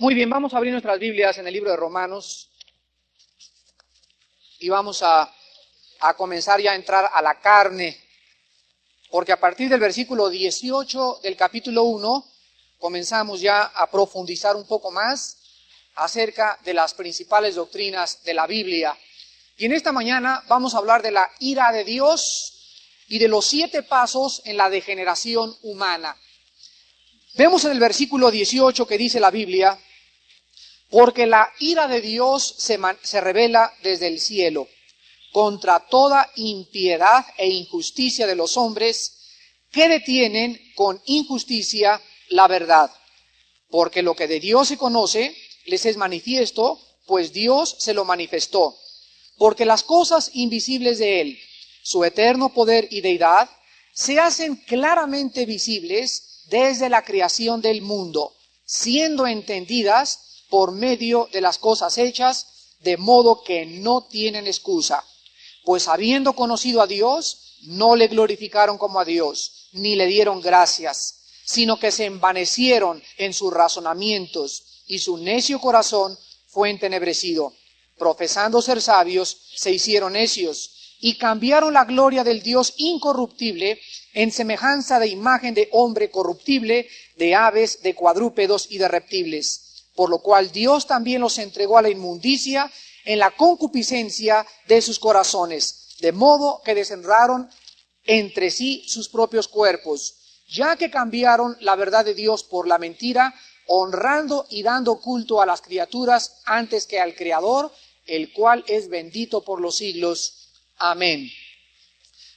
Muy bien, vamos a abrir nuestras Biblias en el libro de Romanos y vamos a, a, comenzar ya a entrar a la carne, porque a partir del versículo 18 del capítulo 1 comenzamos ya a profundizar un poco más acerca de las principales doctrinas de la Biblia. Y en esta mañana vamos a hablar de la ira de Dios y de los siete pasos en la degeneración humana. Vemos en el versículo 18 que dice la Biblia, porque la ira de Dios se, se, revela desde el cielo contra toda impiedad e injusticia de los hombres que detienen con injusticia la verdad. Porque lo que de Dios se conoce les es manifiesto, pues Dios se lo manifestó. Porque las cosas invisibles de Él, su eterno poder y deidad, se hacen claramente visibles desde la creación del mundo, siendo entendidas por medio de las cosas hechas, de modo que no tienen excusa. Pues habiendo conocido a Dios, no le glorificaron como a Dios, ni le dieron gracias, sino que se envanecieron en sus razonamientos, y su necio corazón fue entenebrecido. Profesando ser sabios, se hicieron necios, y cambiaron la gloria del Dios incorruptible en semejanza de imagen de hombre corruptible, de aves, de cuadrúpedos y de reptiles por lo cual Dios también los entregó a la inmundicia en la concupiscencia de sus corazones, de modo que desenraron entre sí sus propios cuerpos, ya que cambiaron la verdad de Dios por la mentira, honrando y dando culto a las criaturas antes que al Creador, el cual es bendito por los siglos. Amén.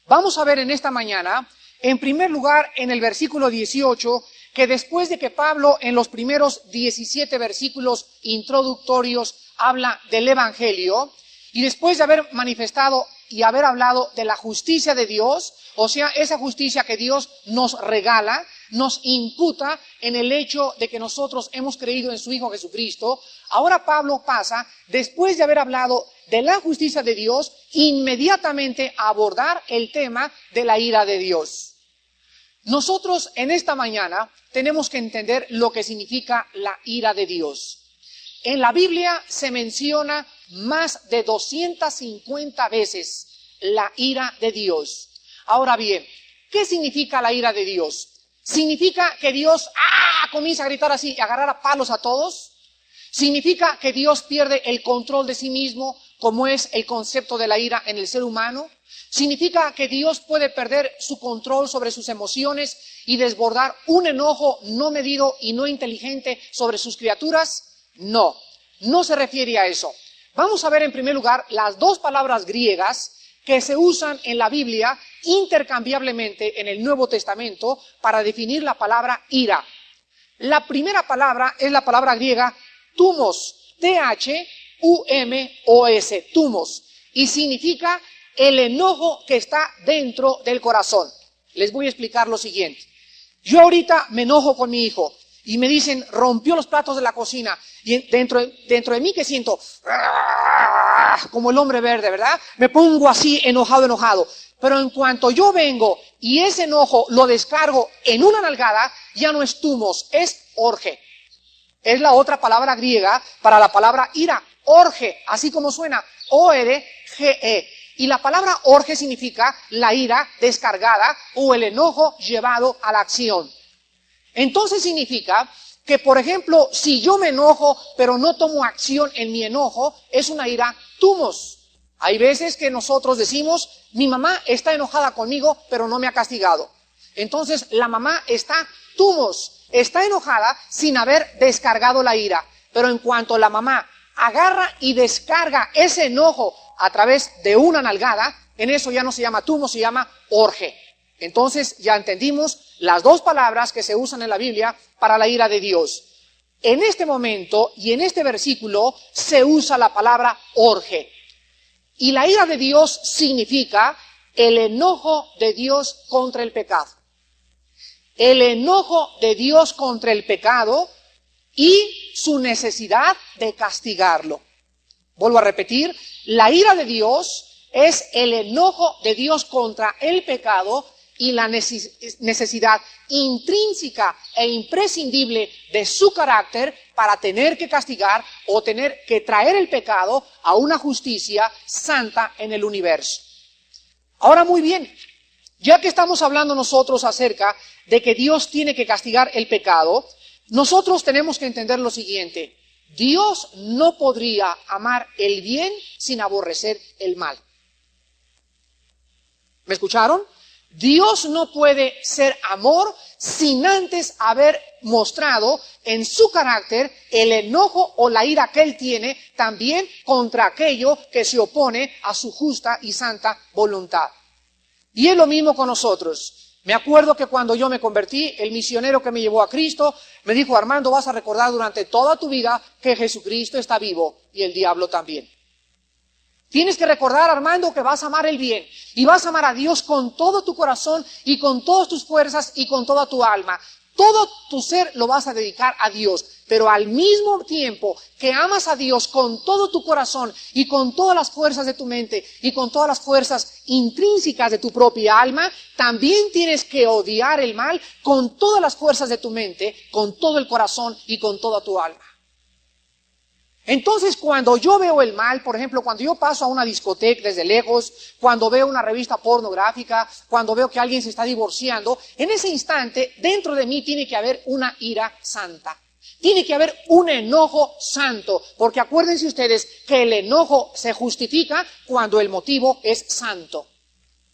Vamos a ver en esta mañana, en primer lugar, en el versículo 18, que después de que Pablo en los primeros 17 versículos introductorios habla del Evangelio, y después de haber manifestado y haber hablado de la justicia de Dios, o sea, esa justicia que Dios nos regala, nos imputa en el hecho de que nosotros hemos creído en su Hijo Jesucristo, ahora Pablo pasa, después de haber hablado de la justicia de Dios, inmediatamente a abordar el tema de la ira de Dios. Nosotros en esta mañana tenemos que entender lo que significa la ira de Dios. En la Biblia se menciona más de 250 veces la ira de Dios. Ahora bien, ¿qué significa la ira de Dios? ¿Significa que Dios ¡ah! comienza a gritar así y agarrar a palos a todos? ¿Significa que Dios pierde el control de sí mismo, como es el concepto de la ira en el ser humano? ¿Significa que Dios puede perder su control sobre sus emociones y desbordar un enojo no medido y no inteligente sobre sus criaturas? No, no se refiere a eso. Vamos a ver en primer lugar las dos palabras griegas que se usan en la Biblia intercambiablemente en el Nuevo Testamento para definir la palabra ira. La primera palabra es la palabra griega tumos, T-H-U-M-O-S, tumos, y significa el enojo que está dentro del corazón. Les voy a explicar lo siguiente. Yo ahorita me enojo con mi hijo y me dicen, rompió los platos de la cocina. Y dentro, dentro de mí que siento, como el hombre verde, ¿verdad? Me pongo así enojado, enojado. Pero en cuanto yo vengo y ese enojo lo descargo en una nalgada, ya no es tumos, es orge. Es la otra palabra griega para la palabra ira, orge, así como suena, O-R-G-E. Y la palabra orge significa la ira descargada o el enojo llevado a la acción. Entonces significa que, por ejemplo, si yo me enojo pero no tomo acción en mi enojo, es una ira tumos. Hay veces que nosotros decimos, mi mamá está enojada conmigo pero no me ha castigado. Entonces la mamá está tumos, está enojada sin haber descargado la ira. Pero en cuanto la mamá agarra y descarga ese enojo a través de una nalgada, en eso ya no se llama tumo, se llama orge. Entonces ya entendimos las dos palabras que se usan en la Biblia para la ira de Dios. En este momento y en este versículo se usa la palabra orge. Y la ira de Dios significa el enojo de Dios contra el pecado. El enojo de Dios contra el pecado y su necesidad de castigarlo. Vuelvo a repetir, la ira de Dios es el enojo de Dios contra el pecado y la necesidad intrínseca e imprescindible de su carácter para tener que castigar o tener que traer el pecado a una justicia santa en el universo. Ahora muy bien, ya que estamos hablando nosotros acerca de que Dios tiene que castigar el pecado, nosotros tenemos que entender lo siguiente. Dios no podría amar el bien sin aborrecer el mal. ¿Me escucharon? Dios no puede ser amor sin antes haber mostrado en su carácter el enojo o la ira que él tiene también contra aquello que se opone a su justa y santa voluntad. Y es lo mismo con nosotros. Me acuerdo que cuando yo me convertí, el misionero que me llevó a Cristo me dijo, Armando, vas a recordar durante toda tu vida que Jesucristo está vivo y el diablo también. Tienes que recordar, Armando, que vas a amar el bien y vas a amar a Dios con todo tu corazón y con todas tus fuerzas y con toda tu alma. Todo tu ser lo vas a dedicar a Dios, pero al mismo tiempo que amas a Dios con todo tu corazón y con todas las fuerzas de tu mente y con todas las fuerzas intrínsecas de tu propia alma, también tienes que odiar el mal con todas las fuerzas de tu mente, con todo el corazón y con toda tu alma. Entonces, cuando yo veo el mal, por ejemplo, cuando yo paso a una discoteca desde lejos, cuando veo una revista pornográfica, cuando veo que alguien se está divorciando, en ese instante, dentro de mí tiene que haber una ira santa. Tiene que haber un enojo santo, porque acuérdense ustedes que el enojo se justifica cuando el motivo es santo.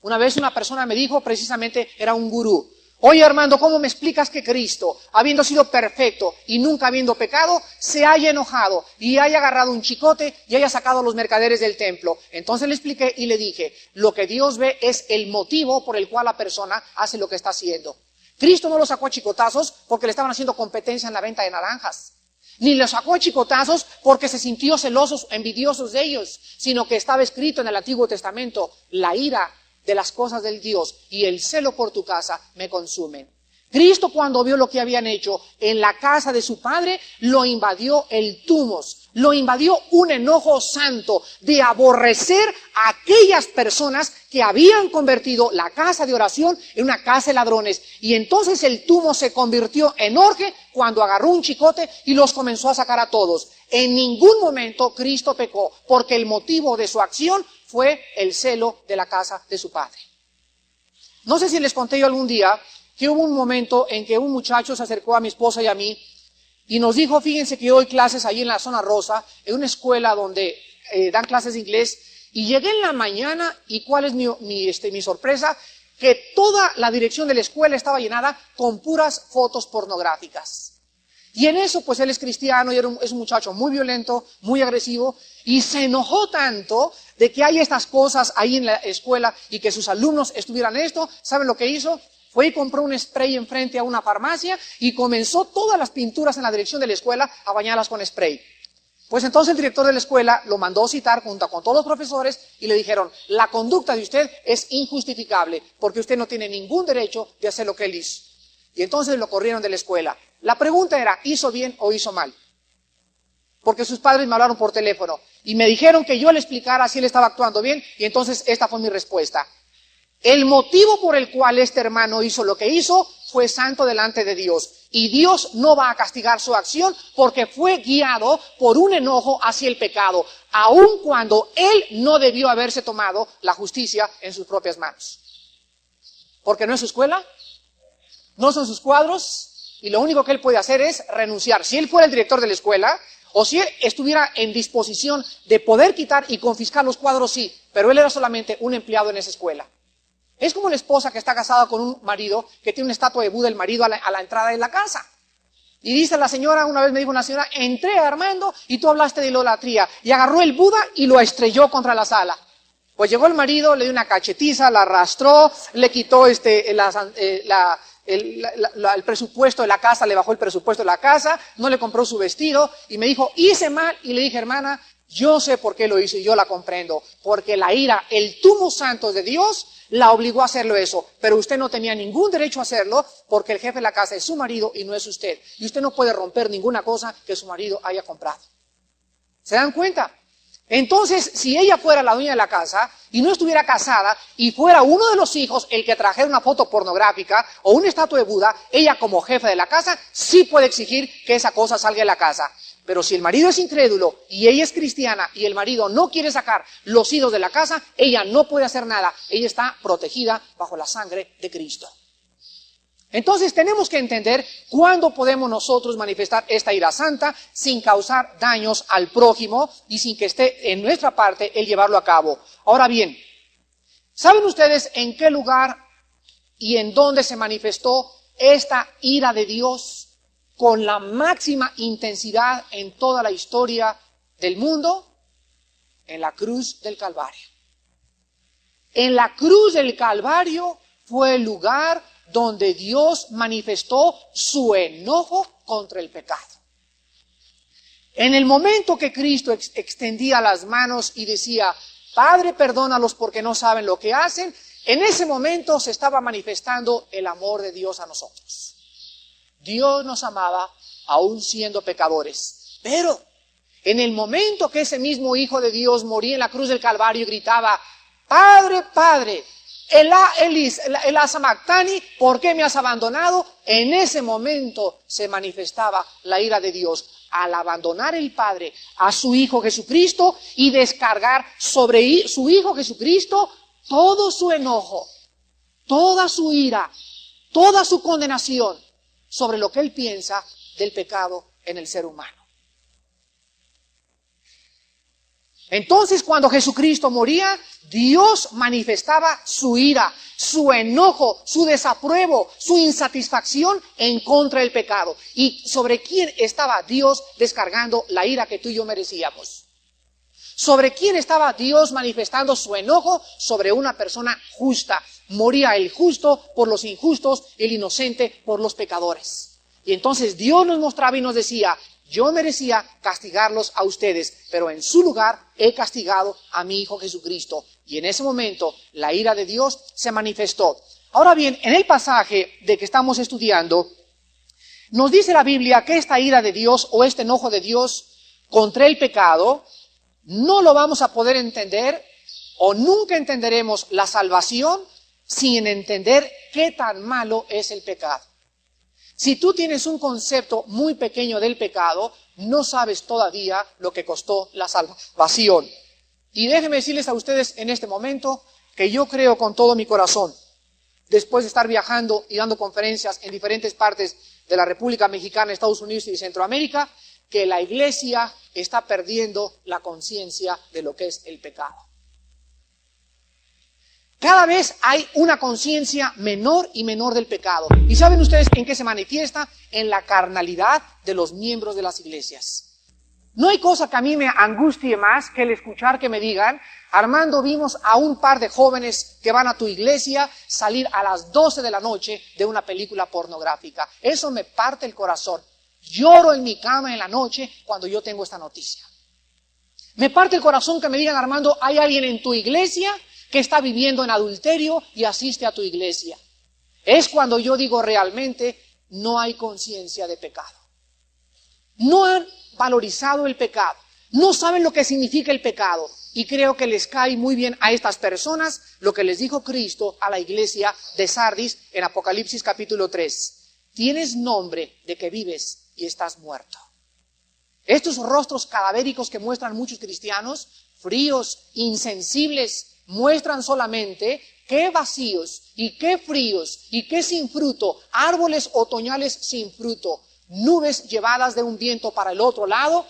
Una vez una persona me dijo, precisamente era un gurú, Oye Armando, ¿cómo me explicas que Cristo, habiendo sido perfecto y nunca habiendo pecado, se haya enojado y haya agarrado un chicote y haya sacado a los mercaderes del templo? Entonces le expliqué y le dije, lo que Dios ve es el motivo por el cual la persona hace lo que está haciendo. Cristo no lo sacó a chicotazos porque le estaban haciendo competencia en la venta de naranjas. Ni lo sacó a chicotazos porque se sintió celosos, envidiosos de ellos, sino que estaba escrito en el Antiguo Testamento, la ira de las cosas del Dios y el celo por tu casa me consumen. Cristo cuando vio lo que habían hecho en la casa de su padre, lo invadió el tumos, lo invadió un enojo santo de aborrecer a aquellas personas que habían convertido la casa de oración en una casa de ladrones. Y entonces el tumo se convirtió en orge cuando agarró un chicote y los comenzó a sacar a todos. En ningún momento Cristo pecó, porque el motivo de su acción fue el celo de la casa de su padre. No sé si les conté yo algún día que hubo un momento en que un muchacho se acercó a mi esposa y a mí y nos dijo, fíjense que yo doy clases ahí en la zona rosa, en una escuela donde eh, dan clases de inglés, y llegué en la mañana y cuál es mi, este, mi sorpresa, que toda la dirección de la escuela estaba llenada con puras fotos pornográficas. Y en eso, pues él es cristiano y es un muchacho muy violento, muy agresivo, y se enojó tanto de que hay estas cosas ahí en la escuela y que sus alumnos estuvieran esto. ¿Saben lo que hizo? Fue y compró un spray enfrente a una farmacia y comenzó todas las pinturas en la dirección de la escuela a bañarlas con spray. Pues entonces el director de la escuela lo mandó citar junto con todos los profesores y le dijeron, la conducta de usted es injustificable porque usted no tiene ningún derecho de hacer lo que él hizo. Y entonces lo corrieron de la escuela. La pregunta era, ¿hizo bien o hizo mal? Porque sus padres me hablaron por teléfono y me dijeron que yo le explicara si él estaba actuando bien y entonces esta fue mi respuesta. El motivo por el cual este hermano hizo lo que hizo fue santo delante de Dios. Y Dios no va a castigar su acción porque fue guiado por un enojo hacia el pecado, aun cuando él no debió haberse tomado la justicia en sus propias manos. Porque no es su escuela, no son sus cuadros, y lo único que él puede hacer es renunciar. Si él fuera el director de la escuela, o si él estuviera en disposición de poder quitar y confiscar los cuadros, sí, pero él era solamente un empleado en esa escuela. Es como la esposa que está casada con un marido que tiene una estatua de Buda, el marido a la, entrada de la casa. Y dice la señora, una vez me dijo una señora, entré Armando y tú hablaste de idolatría. Y agarró el Buda y lo estrelló contra la sala. Pues llegó el marido, le dio una cachetiza, la arrastró, le quitó este, la, eh, el, presupuesto de la casa, le bajó el presupuesto de la casa, no le compró su vestido y me dijo, hice mal y le dije, hermana, yo sé por qué lo hice y yo la comprendo, porque la ira, el tumo santo de Dios la obligó a hacerlo eso, pero usted no tenía ningún derecho a hacerlo porque el jefe de la casa es su marido y no es usted. Y usted no puede romper ninguna cosa que su marido haya comprado. ¿Se dan cuenta? Entonces, si ella fuera la dueña de la casa y no estuviera casada y fuera uno de los hijos el que trajera una foto pornográfica o una estatua de Buda, ella como jefe de la casa sí puede exigir que esa cosa salga de la casa. Pero si el marido es incrédulo y ella es cristiana y el marido no quiere sacar los hijos de la casa, ella no puede hacer nada. Ella está protegida bajo la sangre de Cristo. Entonces tenemos que entender cuándo podemos nosotros manifestar esta ira santa sin causar daños al prójimo y sin que esté en nuestra parte el llevarlo a cabo. Ahora bien, ¿saben ustedes en qué lugar y en dónde se manifestó esta ira de Dios con la máxima intensidad en toda la historia del mundo? En la cruz del Calvario. En la cruz del Calvario fue el lugar donde Dios manifestó su enojo contra el pecado. En el momento que Cristo extendía las manos y decía, Padre, perdónalos porque no saben lo que hacen, en ese momento se estaba manifestando el amor de Dios a nosotros. Dios nos amaba aún siendo pecadores. Pero en el momento que ese mismo Hijo de Dios moría en la cruz del Calvario y gritaba, Padre, Padre, el, Elis, el, Asamactani, ¿por qué me has abandonado? En ese momento se manifestaba la ira de Dios al abandonar el Padre a su Hijo Jesucristo y descargar sobre su Hijo Jesucristo todo su enojo, toda su ira, toda su condenación sobre lo que él piensa del pecado en el ser humano. Entonces, cuando Jesucristo moría, Dios manifestaba su ira, su enojo, su desapruebo, su insatisfacción en contra del pecado. ¿Y sobre quién estaba Dios descargando la ira que tú y yo merecíamos? ¿Sobre quién estaba Dios manifestando su enojo? Sobre una persona justa. Moría el justo por los injustos, el inocente por los pecadores. Y entonces Dios nos mostraba y nos decía, yo merecía castigarlos a ustedes, pero en su lugar he castigado a mi Hijo Jesucristo. Y en ese momento la ira de Dios se manifestó. Ahora bien, en el pasaje de que estamos estudiando, nos dice la Biblia que esta ira de Dios o este enojo de Dios contra el pecado no lo vamos a poder entender o nunca entenderemos la salvación sin entender qué tan malo es el pecado. Si tú tienes un concepto muy pequeño del pecado, no sabes todavía lo que costó la salvación. Y déjenme decirles a ustedes en este momento que yo creo con todo mi corazón, después de estar viajando y dando conferencias en diferentes partes de la República Mexicana, Estados Unidos y Centroamérica, que la iglesia está perdiendo la conciencia de lo que es el pecado. Cada vez hay una conciencia menor y menor del pecado. ¿Y saben ustedes en qué se manifiesta? En la carnalidad de los miembros de las iglesias. No hay cosa que a mí me angustie más que el escuchar que me digan, Armando, vimos a un par de jóvenes que van a tu iglesia salir a las 12 de la noche de una película pornográfica. Eso me parte el corazón. Lloro en mi cama en la noche cuando yo tengo esta noticia. Me parte el corazón que me digan, Armando, hay alguien en tu iglesia que está viviendo en adulterio y asiste a tu iglesia. Es cuando yo digo realmente no hay conciencia de pecado. No han valorizado el pecado. No saben lo que significa el pecado. Y creo que les cae muy bien a estas personas lo que les dijo Cristo a la iglesia de Sardis en Apocalipsis capítulo 3. Tienes nombre de que vives y estás muerto. Estos rostros cadavéricos que muestran muchos cristianos, fríos, insensibles, muestran solamente qué vacíos y qué fríos y qué sin fruto, árboles otoñales sin fruto, nubes llevadas de un viento para el otro lado,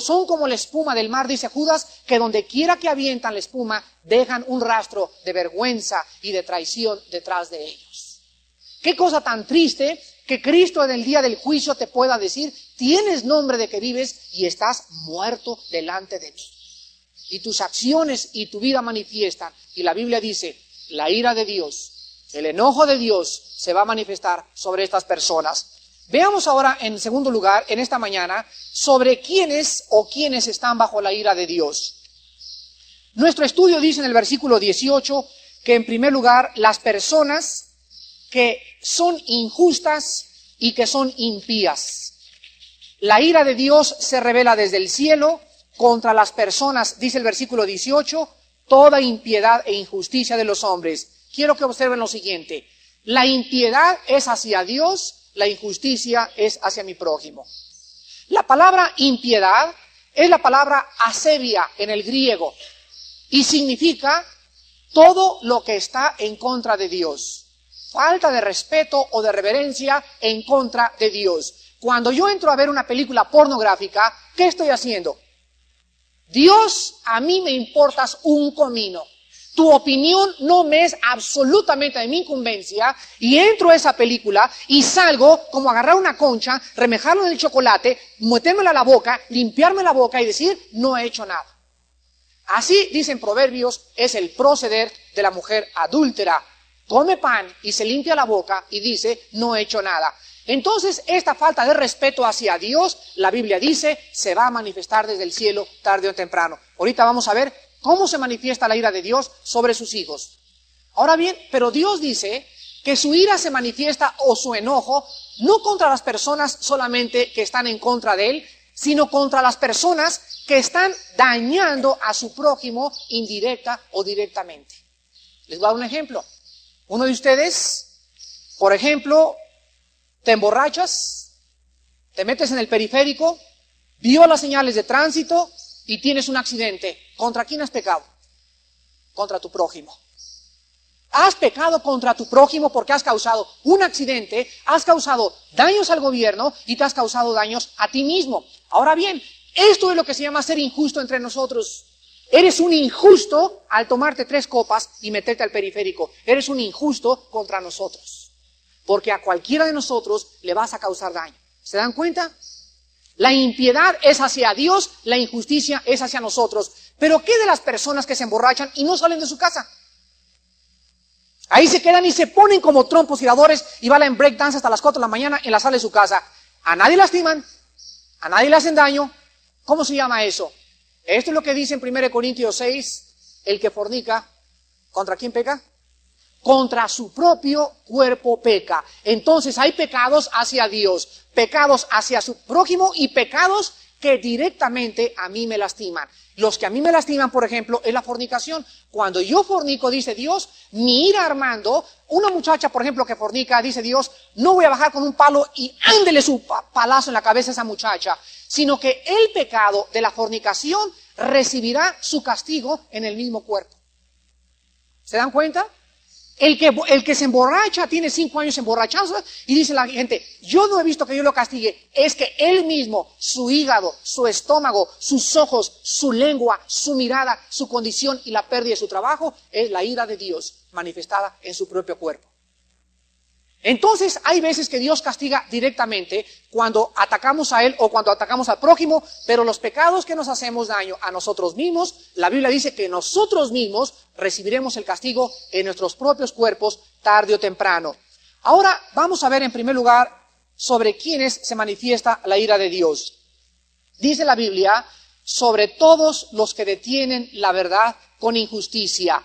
son como la espuma del mar, dice Judas, que donde quiera que avientan la espuma, dejan un rastro de vergüenza y de traición detrás de ellos. Qué cosa tan triste que Cristo en el día del juicio te pueda decir, tienes nombre de que vives y estás muerto delante de mí y tus acciones y tu vida manifiestan. Y la Biblia dice, la ira de Dios, el enojo de Dios se va a manifestar sobre estas personas. Veamos ahora, en segundo lugar, en esta mañana, sobre quiénes o quiénes están bajo la ira de Dios. Nuestro estudio dice en el versículo 18 que, en primer lugar, las personas que son injustas y que son impías. La ira de Dios se revela desde el cielo contra las personas, dice el versículo 18, toda impiedad e injusticia de los hombres. Quiero que observen lo siguiente. La impiedad es hacia Dios, la injusticia es hacia mi prójimo. La palabra impiedad es la palabra asebia en el griego y significa todo lo que está en contra de Dios. Falta de respeto o de reverencia en contra de Dios. Cuando yo entro a ver una película pornográfica, ¿qué estoy haciendo? Dios, a mí me importas un comino. Tu opinión no me es absolutamente de mi incumbencia y entro a esa película y salgo como agarrar una concha, remejarlo en el chocolate, metérmela a la boca, limpiarme la boca y decir, no he hecho nada. Así, dicen proverbios, es el proceder de la mujer adúltera. Come pan y se limpia la boca y dice, no he hecho nada. Entonces, esta falta de respeto hacia Dios, la Biblia dice, se va a manifestar desde el cielo tarde o temprano. Ahorita vamos a ver cómo se manifiesta la ira de Dios sobre sus hijos. Ahora bien, pero Dios dice que su ira se manifiesta o su enojo no contra las personas solamente que están en contra de Él, sino contra las personas que están dañando a su prójimo indirecta o directamente. Les voy a dar un ejemplo. Uno de ustedes, por ejemplo, te emborrachas, te metes en el periférico, vio las señales de tránsito y tienes un accidente. ¿Contra quién has pecado? Contra tu prójimo. Has pecado contra tu prójimo porque has causado un accidente, has causado daños al gobierno y te has causado daños a ti mismo. Ahora bien, esto es lo que se llama ser injusto entre nosotros. Eres un injusto al tomarte tres copas y meterte al periférico. Eres un injusto contra nosotros. Porque a cualquiera de nosotros le vas a causar daño. ¿Se dan cuenta? La impiedad es hacia Dios, la injusticia es hacia nosotros. Pero ¿qué de las personas que se emborrachan y no salen de su casa? Ahí se quedan y se ponen como trompos giradores y en breakdance hasta las 4 de la mañana en la sala de su casa. A nadie lastiman, a nadie le hacen daño. ¿Cómo se llama eso? Esto es lo que dice en 1 Corintios 6, el que fornica, ¿contra quién peca? Contra su propio cuerpo peca. Entonces hay pecados hacia Dios pecados hacia su prójimo y pecados que directamente a mí me lastiman. Los que a mí me lastiman, por ejemplo, es la fornicación. Cuando yo fornico, dice Dios, mi ira armando, una muchacha, por ejemplo, que fornica, dice Dios, no voy a bajar con un palo y ándele su palazo en la cabeza a esa muchacha, sino que el pecado de la fornicación recibirá su castigo en el mismo cuerpo. ¿Se dan cuenta? El que, el que se emborracha tiene cinco años emborrachando y dice la gente, yo no he visto que yo lo castigue, es que él mismo, su hígado, su estómago, sus ojos, su lengua, su mirada, su condición y la pérdida de su trabajo es la ira de Dios manifestada en su propio cuerpo. Entonces hay veces que Dios castiga directamente cuando atacamos a Él o cuando atacamos al prójimo, pero los pecados que nos hacemos daño a nosotros mismos, la Biblia dice que nosotros mismos recibiremos el castigo en nuestros propios cuerpos tarde o temprano. Ahora vamos a ver en primer lugar sobre quiénes se manifiesta la ira de Dios. Dice la Biblia, sobre todos los que detienen la verdad con injusticia.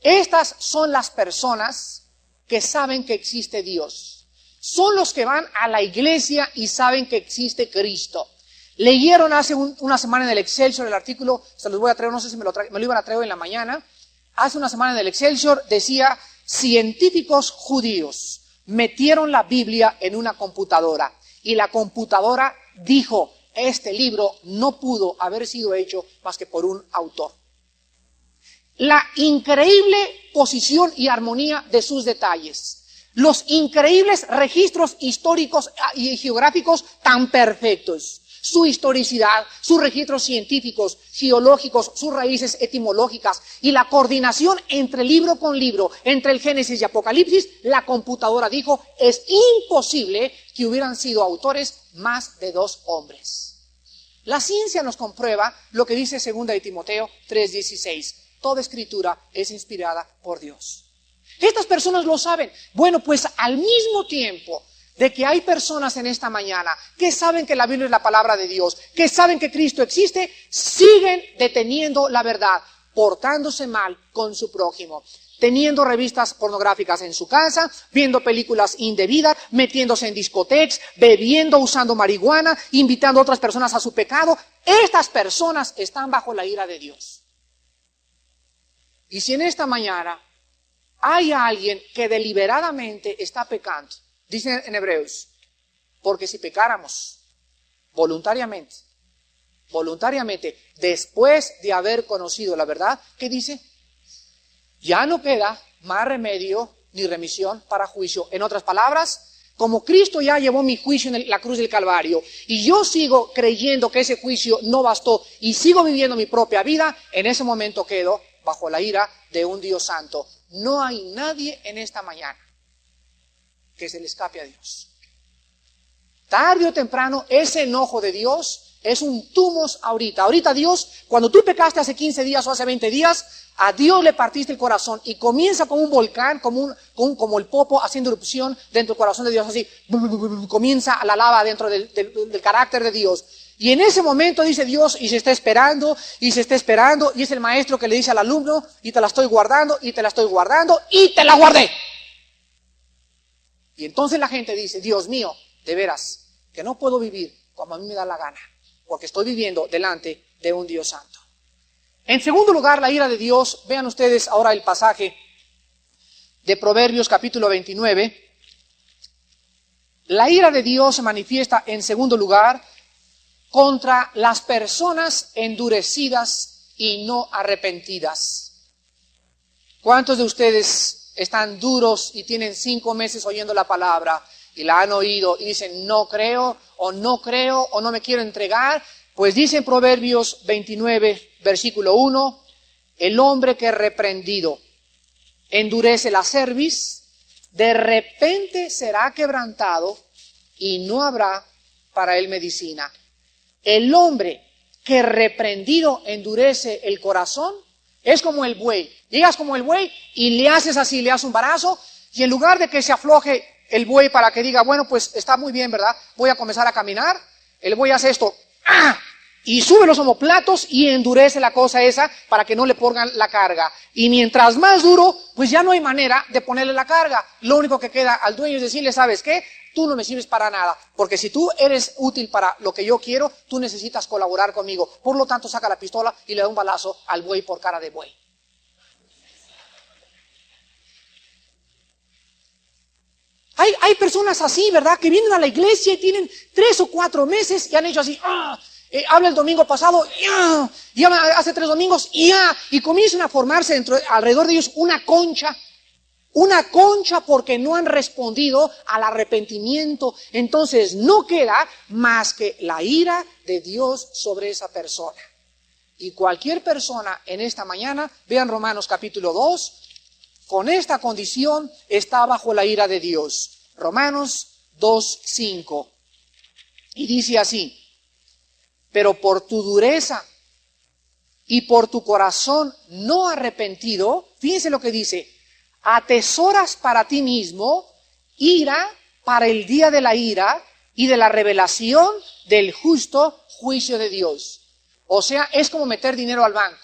Estas son las personas que saben que existe Dios. Son los que van a la iglesia y saben que existe Cristo. Leyeron hace una semana en el Excelsior el artículo, se los voy a traer, no sé si me lo, lo iban a traer en la mañana. Hace una semana en el Excelsior decía, científicos judíos metieron la Biblia en una computadora y la computadora dijo, este libro no pudo haber sido hecho más que por un autor la increíble posición y armonía de sus detalles, los increíbles registros históricos ah, y geográficos tan perfectos, su historicidad, sus registros científicos, geológicos, sus raíces etimológicas y la coordinación entre libro con libro, entre el Génesis y Apocalipsis, la computadora dijo, es imposible que hubieran sido autores más de dos hombres. La ciencia nos comprueba lo que dice 2 de Timoteo 3:16 toda escritura es inspirada por Dios. Estas personas lo saben. Bueno, pues al mismo tiempo de que hay personas en esta mañana que saben que la Biblia es la palabra de Dios, que saben que Cristo existe, siguen deteniendo la verdad. portándose mal con su prójimo teniendo revistas pornográficas en su casa, viendo películas indebidas, metiéndose en discotecas, bebiendo, usando marihuana, invitando a otras personas a su pecado. Estas personas están bajo la ira de Dios. Y si en esta mañana hay alguien que deliberadamente está pecando, dice en Hebreos, porque si pecáramos voluntariamente, voluntariamente, después de haber conocido la verdad, ¿qué dice? Ya no queda más remedio ni remisión para juicio. En otras palabras, como Cristo ya llevó mi juicio en la cruz del Calvario y yo sigo creyendo que ese juicio no bastó y sigo viviendo mi propia vida, en ese momento quedo bajo la ira de un Dios santo. No hay nadie en esta mañana que se le escape a Dios. Tarde o temprano, ese enojo de Dios es un tumos ahorita. Ahorita Dios, cuando tú pecaste hace 15 días o hace 20 días, a Dios le partiste el corazón y comienza como un volcán, como, un, como, el popo haciendo erupción dentro del corazón de Dios, así, comienza la lava dentro del, del carácter de Dios. Y en ese momento dice Dios, y se está esperando, y se está esperando, y es el maestro que le dice al alumno, y te la estoy guardando, y te la estoy guardando, y te la guardé. Y entonces la gente dice, Dios mío, de veras, que no puedo vivir como a mí me da la gana, porque estoy viviendo delante de un Dios santo. En segundo lugar, la ira de Dios, vean ustedes ahora el pasaje de Proverbios capítulo 29. La ira de Dios se manifiesta en segundo lugar contra las personas endurecidas y no arrepentidas. ¿Cuántos de ustedes están duros y tienen cinco meses oyendo la palabra y la han oído y dicen no creo o no creo o no me quiero entregar? Pues dice en Proverbios 29, versículo 1, el hombre que reprendido endurece la cerviz, de repente será quebrantado y no habrá para él medicina. El hombre que reprendido endurece el corazón es como el buey. Llegas como el buey y le haces así, le haces un barazo y en lugar de que se afloje el buey para que diga, bueno, pues está muy bien, ¿verdad? Voy a comenzar a caminar, el buey hace esto, ¡ah! y sube los homoplatos y endurece la cosa esa para que no le pongan la carga. Y mientras más duro, pues ya no hay manera de ponerle la carga. Lo único que queda al dueño es decirle, ¿sabes qué? Tú no me sirves para nada, porque si tú eres útil para lo que yo quiero, tú necesitas colaborar conmigo. Por lo tanto, saca la pistola y le da un balazo al buey por cara de buey. Hay, hay personas así, ¿verdad? Que vienen a la iglesia y tienen tres o cuatro meses y han hecho así, ¡ah! Eh, habla el domingo pasado, ya, y hace tres domingos, ya, y comienzan a formarse dentro, alrededor de ellos una concha, una concha porque no han respondido al arrepentimiento. Entonces no queda más que la ira de Dios sobre esa persona. Y cualquier persona en esta mañana, vean Romanos capítulo 2, con esta condición está bajo la ira de Dios. Romanos 2, 5. Y dice así, pero por tu dureza y por tu corazón no arrepentido, fíjense lo que dice, atesoras para ti mismo ira para el día de la ira y de la revelación del justo juicio de Dios. O sea, es como meter dinero al banco.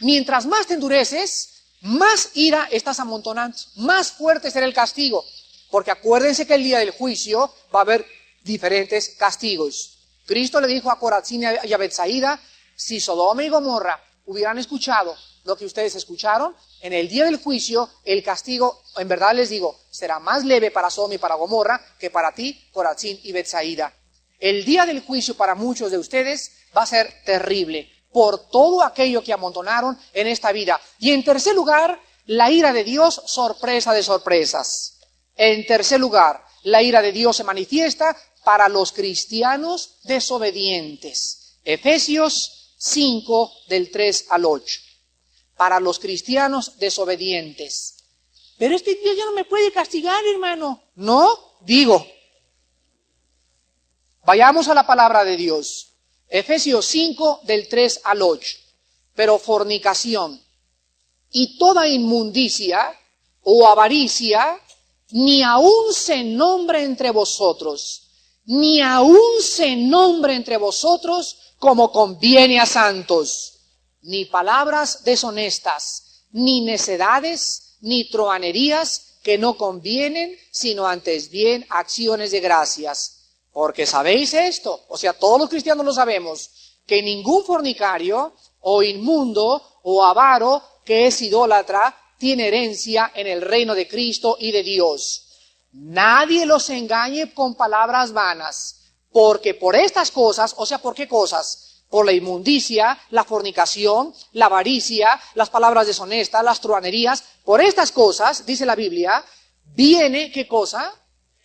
Mientras más te endureces, más ira estás amontonando, más fuerte será el castigo. Porque acuérdense que el día del juicio va a haber diferentes castigos. Cristo le dijo a Corazín y a Betsaida, si Sodoma y Gomorra hubieran escuchado lo que ustedes escucharon, en el día del juicio el castigo, en verdad les digo, será más leve para Sodoma y para Gomorra que para ti, Corazín y Betsaida. El día del juicio para muchos de ustedes va a ser terrible por todo aquello que amontonaron en esta vida. Y en tercer lugar, la ira de Dios, sorpresa de sorpresas. En tercer lugar, la ira de Dios se manifiesta para los cristianos desobedientes. Efesios 5 del 3 al 8. Para los cristianos desobedientes. Pero es que Dios ya no me puede castigar, hermano. No, digo. Vayamos a la palabra de Dios. Efesios 5 del 3 al 8. Pero fornicación y toda inmundicia o avaricia, ni aun se nombre entre vosotros ni aún se nombre entre vosotros como conviene a santos, ni palabras deshonestas, ni necedades, ni troanerías que no convienen, sino antes bien acciones de gracias. Porque sabéis esto, o sea, todos los cristianos lo sabemos, que ningún fornicario o inmundo o avaro que es idólatra tiene herencia en el reino de Cristo y de Dios. Nadie los engañe con palabras vanas, porque por estas cosas, o sea, ¿por qué cosas? Por la inmundicia, la fornicación, la avaricia, las palabras deshonestas, las truanerías, por estas cosas, dice la Biblia, viene, ¿qué cosa?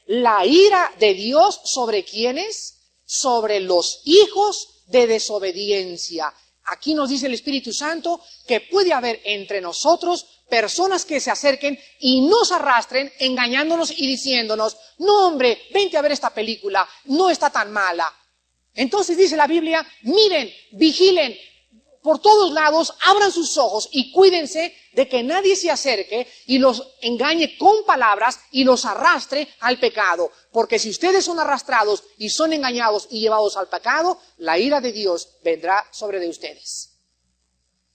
La ira de Dios sobre quienes? Sobre los hijos de desobediencia. Aquí nos dice el Espíritu Santo que puede haber entre nosotros personas que se acerquen y nos arrastren engañándonos y diciéndonos, no hombre, vente a ver esta película, no está tan mala. Entonces dice la Biblia, miren, vigilen, por todos lados, abran sus ojos y cuídense de que nadie se acerque y los engañe con palabras y los arrastre al pecado. Porque si ustedes son arrastrados y son engañados y llevados al pecado, la ira de Dios vendrá sobre de ustedes.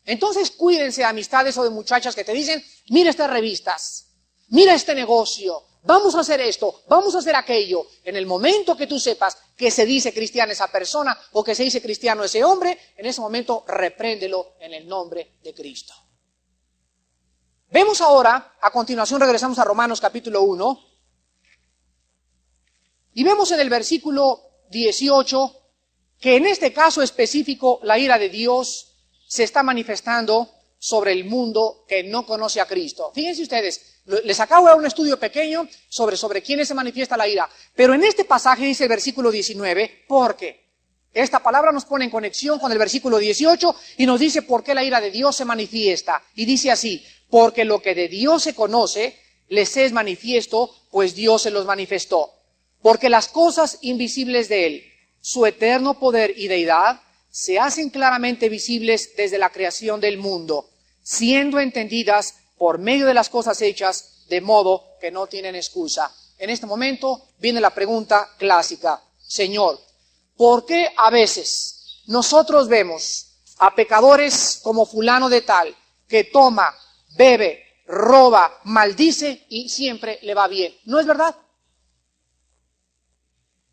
Entonces cuídense de amistades o de muchachas que te dicen, mira estas revistas, mira este negocio, vamos a hacer esto, vamos a hacer aquello. En el momento que tú sepas que se dice cristiana esa persona o que se dice cristiano ese hombre, en ese momento repréndelo en el nombre de Cristo. Vemos ahora, a continuación regresamos a Romanos capítulo 1, y vemos en el versículo 18 que en este caso específico la ira de Dios se está manifestando sobre el mundo que no conoce a Cristo. Fíjense ustedes, les acabo de dar un estudio pequeño sobre, sobre quiénes se manifiesta la ira, pero en este pasaje dice el versículo 19, porque esta palabra nos pone en conexión con el versículo 18 y nos dice por qué la ira de Dios se manifiesta. Y dice así, porque lo que de Dios se conoce les es manifiesto, pues Dios se los manifestó. Porque las cosas invisibles de Él, su eterno poder y deidad, se hacen claramente visibles desde la creación del mundo, siendo entendidas por medio de las cosas hechas, de modo que no tienen excusa. En este momento viene la pregunta clásica, Señor, ¿por qué a veces nosotros vemos a pecadores como fulano de tal, que toma, bebe, roba, maldice y siempre le va bien? ¿No es verdad?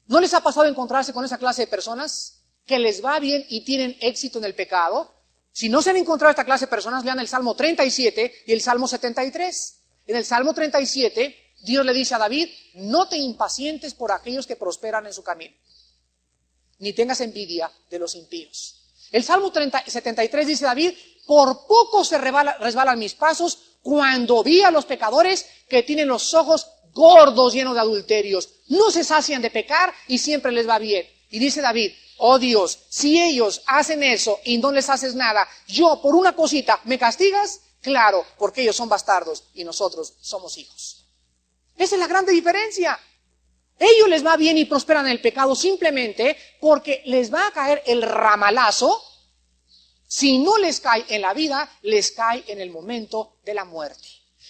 ¿No les ha pasado encontrarse con esa clase de personas? que les va bien y tienen éxito en el pecado, si no se han encontrado esta clase de personas, lean el Salmo 37 y el Salmo 73. En el Salmo 37, Dios le dice a David, no te impacientes por aquellos que prosperan en su camino, ni tengas envidia de los impíos. El Salmo 73 dice David, por poco se resbalan mis pasos cuando vi a los pecadores que tienen los ojos gordos llenos de adulterios. No se sacian de pecar y siempre les va bien. Y dice David, oh Dios, si ellos hacen eso y no les haces nada, yo por una cosita, ¿me castigas? Claro, porque ellos son bastardos y nosotros somos hijos. Esa es la grande diferencia. Ellos les va bien y prosperan en el pecado simplemente porque les va a caer el ramalazo. Si no les cae en la vida, les cae en el momento de la muerte.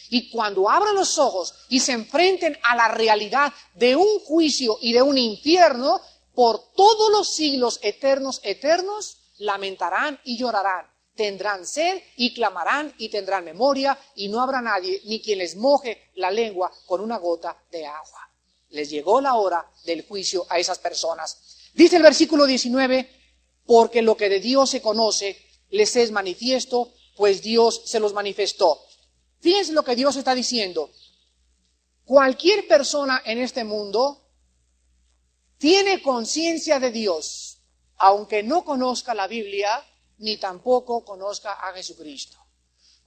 Y cuando abran los ojos y se enfrenten a la realidad de un juicio y de un infierno, por todos los siglos eternos, eternos, lamentarán y llorarán. Tendrán sed y clamarán y tendrán memoria y no habrá nadie ni quien les moje la lengua con una gota de agua. Les llegó la hora del juicio a esas personas. Dice el versículo 19, porque lo que de Dios se conoce les es manifiesto, pues Dios se los manifestó. Fíjense lo que Dios está diciendo. Cualquier persona en este mundo tiene conciencia de Dios, aunque no conozca la Biblia, ni tampoco conozca a Jesucristo.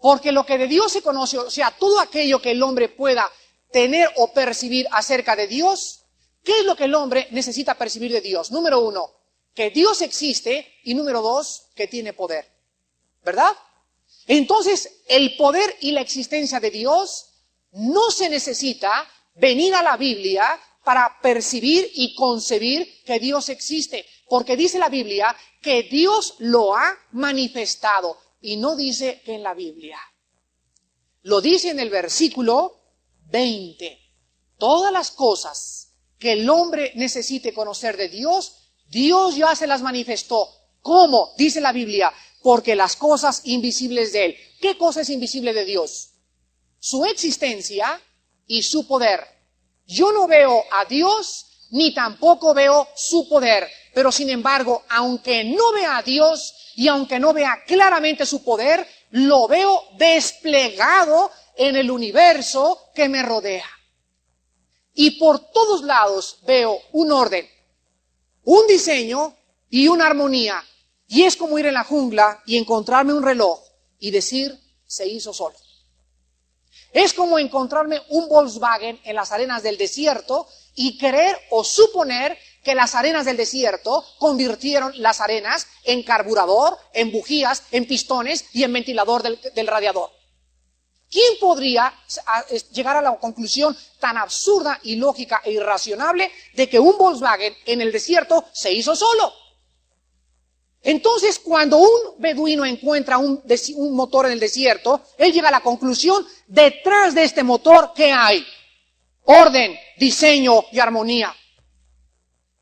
Porque lo que de Dios se conoce, o sea, todo aquello que el hombre pueda tener o percibir acerca de Dios, ¿qué es lo que el hombre necesita percibir de Dios? Número uno, que Dios existe y número dos, que tiene poder. ¿Verdad? Entonces, el poder y la existencia de Dios no se necesita venir a la Biblia para percibir y concebir que Dios existe. Porque dice la Biblia que Dios lo ha manifestado y no dice que en la Biblia. Lo dice en el versículo 20. Todas las cosas que el hombre necesite conocer de Dios, Dios ya se las manifestó. ¿Cómo? Dice la Biblia, porque las cosas invisibles de Él. ¿Qué cosa es invisible de Dios? Su existencia y su poder. Yo no veo a Dios ni tampoco veo su poder, pero sin embargo, aunque no vea a Dios y aunque no vea claramente su poder, lo veo desplegado en el universo que me rodea. Y por todos lados veo un orden, un diseño y una armonía y es como ir en la jungla y encontrarme un reloj y decir, se hizo solo. Es como encontrarme un Volkswagen en las arenas del desierto y creer o suponer que las arenas del desierto convirtieron las arenas en carburador, en bujías, en pistones y en ventilador del, radiador. ¿Quién podría llegar a la conclusión tan absurda, ilógica e irracionable de que un Volkswagen en el desierto se hizo solo? Entonces, cuando un beduino encuentra un, motor en el desierto, él llega a la conclusión, detrás de este motor, ¿qué hay? Orden, diseño y armonía.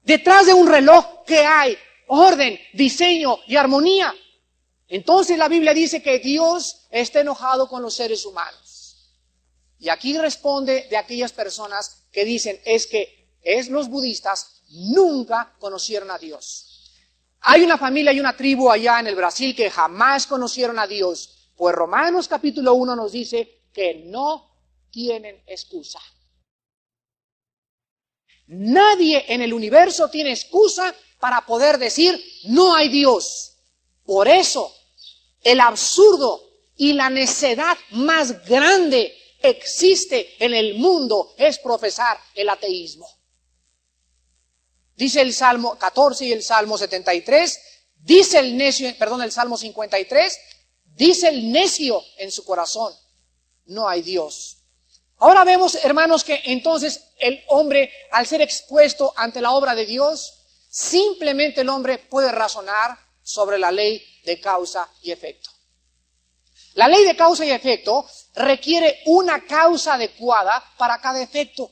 Detrás de un reloj, ¿qué hay? Orden, diseño y armonía. Entonces la Biblia dice que Dios está enojado con los seres humanos. Y aquí responde de aquellas personas que dicen, es que es los budistas nunca conocieron a Dios. Hay una familia y una tribu allá en el Brasil que jamás conocieron a Dios, pues Romanos capítulo 1 nos dice que no tienen excusa. Nadie en el universo tiene excusa para poder decir no hay Dios. Por eso, el absurdo y la necedad más grande existe en el mundo es profesar el ateísmo. Dice el Salmo 14 y el Salmo 73, dice el necio, perdón, el Salmo 53, dice el necio en su corazón, no hay Dios. Ahora vemos, hermanos, que entonces el hombre, al ser expuesto ante la obra de Dios, simplemente el hombre puede razonar sobre la ley de causa y efecto. La ley de causa y efecto requiere una causa adecuada para cada efecto.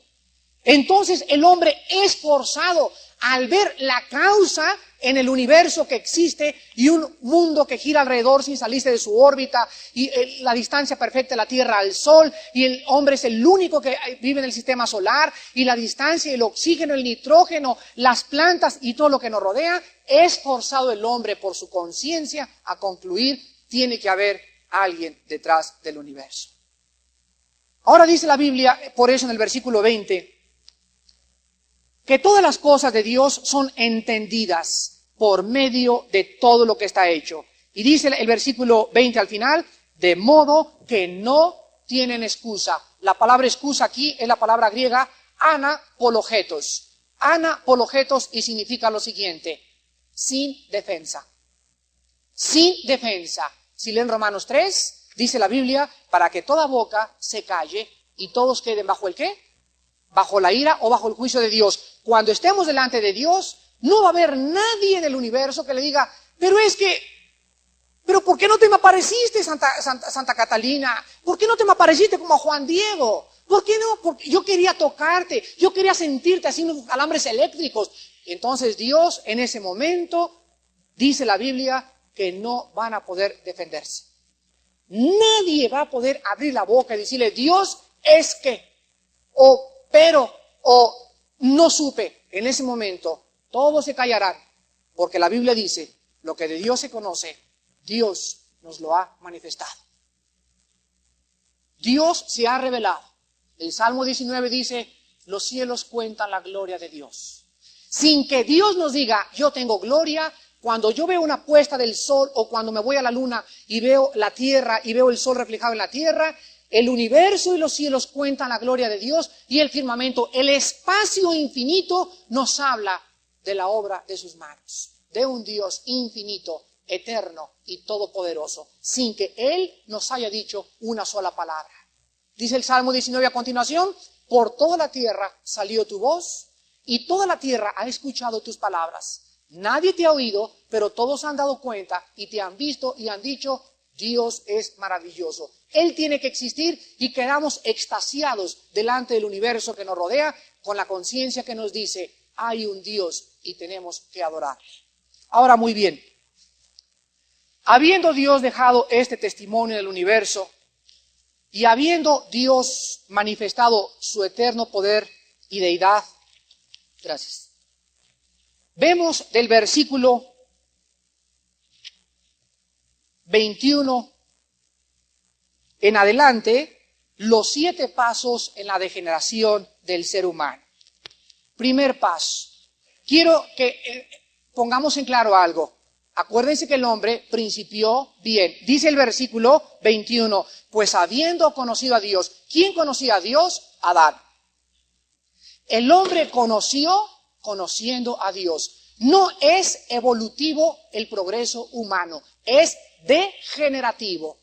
Entonces el hombre es forzado al ver la causa en el universo que existe y un mundo que gira alrededor sin salirse de su órbita y eh, la distancia perfecta de la Tierra al Sol y el hombre es el único que eh, vive en el sistema solar y la distancia, el oxígeno, el nitrógeno, las plantas y todo lo que nos rodea, es forzado el hombre por su conciencia a concluir tiene que haber alguien detrás del universo. Ahora dice la Biblia, por eso en el versículo 20, que todas las cosas de Dios son entendidas por medio de todo lo que está hecho. Y dice el versículo 20 al final, de modo que no tienen excusa. La palabra excusa aquí es la palabra griega anapologetos. Anapologetos y significa lo siguiente, sin defensa. Sin defensa. Si leen Romanos 3, dice la Biblia, para que toda boca se calle y todos queden bajo el qué? Bajo la ira o bajo el juicio de Dios cuando estemos delante de Dios, no va a haber nadie en el universo que le diga, pero es que, pero ¿por qué no te me apareciste, Santa, Santa, Catalina? ¿Por qué no te me apareciste como Juan Diego? ¿Por qué no? Porque yo quería tocarte, yo quería sentirte haciendo alambres eléctricos. Entonces Dios en ese momento, dice la Biblia, que no van a poder defenderse. Nadie va a poder abrir la boca y decirle, Dios es que, o pero, o no supe en ese momento, todos se callarán, porque la Biblia dice, lo que de Dios se conoce, Dios nos lo ha manifestado. Dios se ha revelado. El Salmo 19 dice, los cielos cuentan la gloria de Dios. Sin que Dios nos diga, yo tengo gloria, cuando yo veo una puesta del sol o cuando me voy a la luna y veo la tierra y veo el sol reflejado en la tierra, el universo y los cielos cuentan la gloria de Dios y el firmamento, el espacio infinito nos habla de la obra de sus manos, de un Dios infinito, eterno y todopoderoso, sin que Él nos haya dicho una sola palabra. Dice el Salmo 19 a continuación, por toda la tierra salió tu voz y toda la tierra ha escuchado tus palabras. Nadie te ha oído, pero todos han dado cuenta y te han visto y han dicho, Dios es maravilloso. Él tiene que existir y quedamos extasiados delante del universo que nos rodea con la conciencia que nos dice, hay un Dios y tenemos que adorar. Ahora, muy bien, Habiendo Dios dejado este testimonio del universo y habiendo Dios manifestado su eterno poder y deidad, gracias. Vemos del versículo 21 en adelante los siete pasos en la degeneración del ser humano. Primer paso. Quiero que eh, pongamos en claro algo. Acuérdense que el hombre principió bien. Dice el versículo 21, pues habiendo conocido a Dios, ¿quién conocía a Dios? Adán. El hombre conoció conociendo a Dios. No es evolutivo el progreso humano, es degenerativo.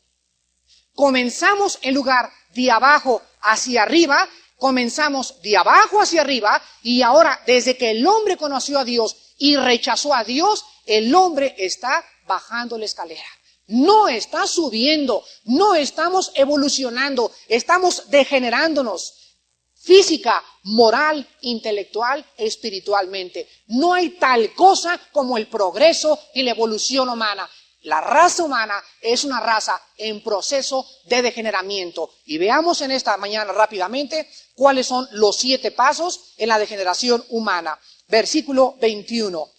Comenzamos en lugar de abajo hacia arriba, comenzamos de abajo hacia arriba y ahora desde que el hombre conoció a Dios y rechazó a Dios, el hombre está bajando la escalera. No está subiendo, no estamos evolucionando, estamos degenerándonos física, moral, intelectual, espiritualmente. No hay tal cosa como el progreso y la evolución humana. La raza humana es una raza en proceso de degeneramiento. Y veamos en esta mañana rápidamente cuáles son los siete pasos en la degeneración humana. Versículo 21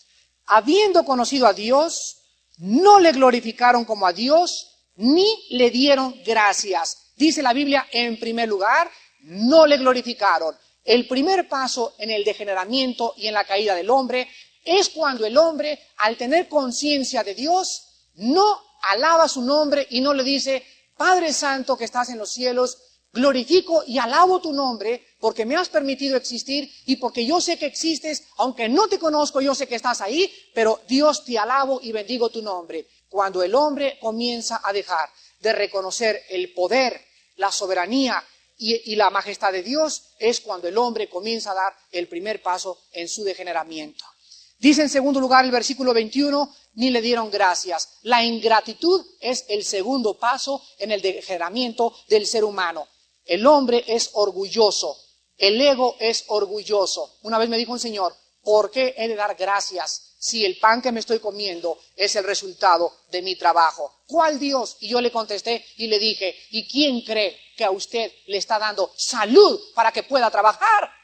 habiendo conocido a Dios, no le glorificaron como a Dios, ni le dieron gracias. Dice la Biblia, en primer lugar, no le glorificaron. El primer paso en el degeneramiento y en la caída del hombre es cuando el hombre, al tener conciencia de Dios, no alaba su nombre y no le dice, Padre Santo que estás en los cielos, glorifico y alabo tu nombre porque me has permitido existir y porque yo sé que existes, aunque no te conozco, yo sé que estás ahí, pero Dios te alabo y bendigo tu nombre. Cuando el hombre comienza a dejar de reconocer el poder, la soberanía y, la majestad de Dios, es cuando el hombre comienza a dar el primer paso en su degeneramiento. Dice en segundo lugar el versículo 21, ni le dieron gracias. La ingratitud es el segundo paso en el degeneramiento del ser humano. El hombre es orgulloso, el ego es orgulloso. Una vez me dijo un señor, ¿por qué he de dar gracias si el pan que me estoy comiendo es el resultado de mi trabajo? ¿Cuál Dios? Y yo le contesté y le dije, ¿y quién cree que a usted le está dando salud para que pueda trabajar?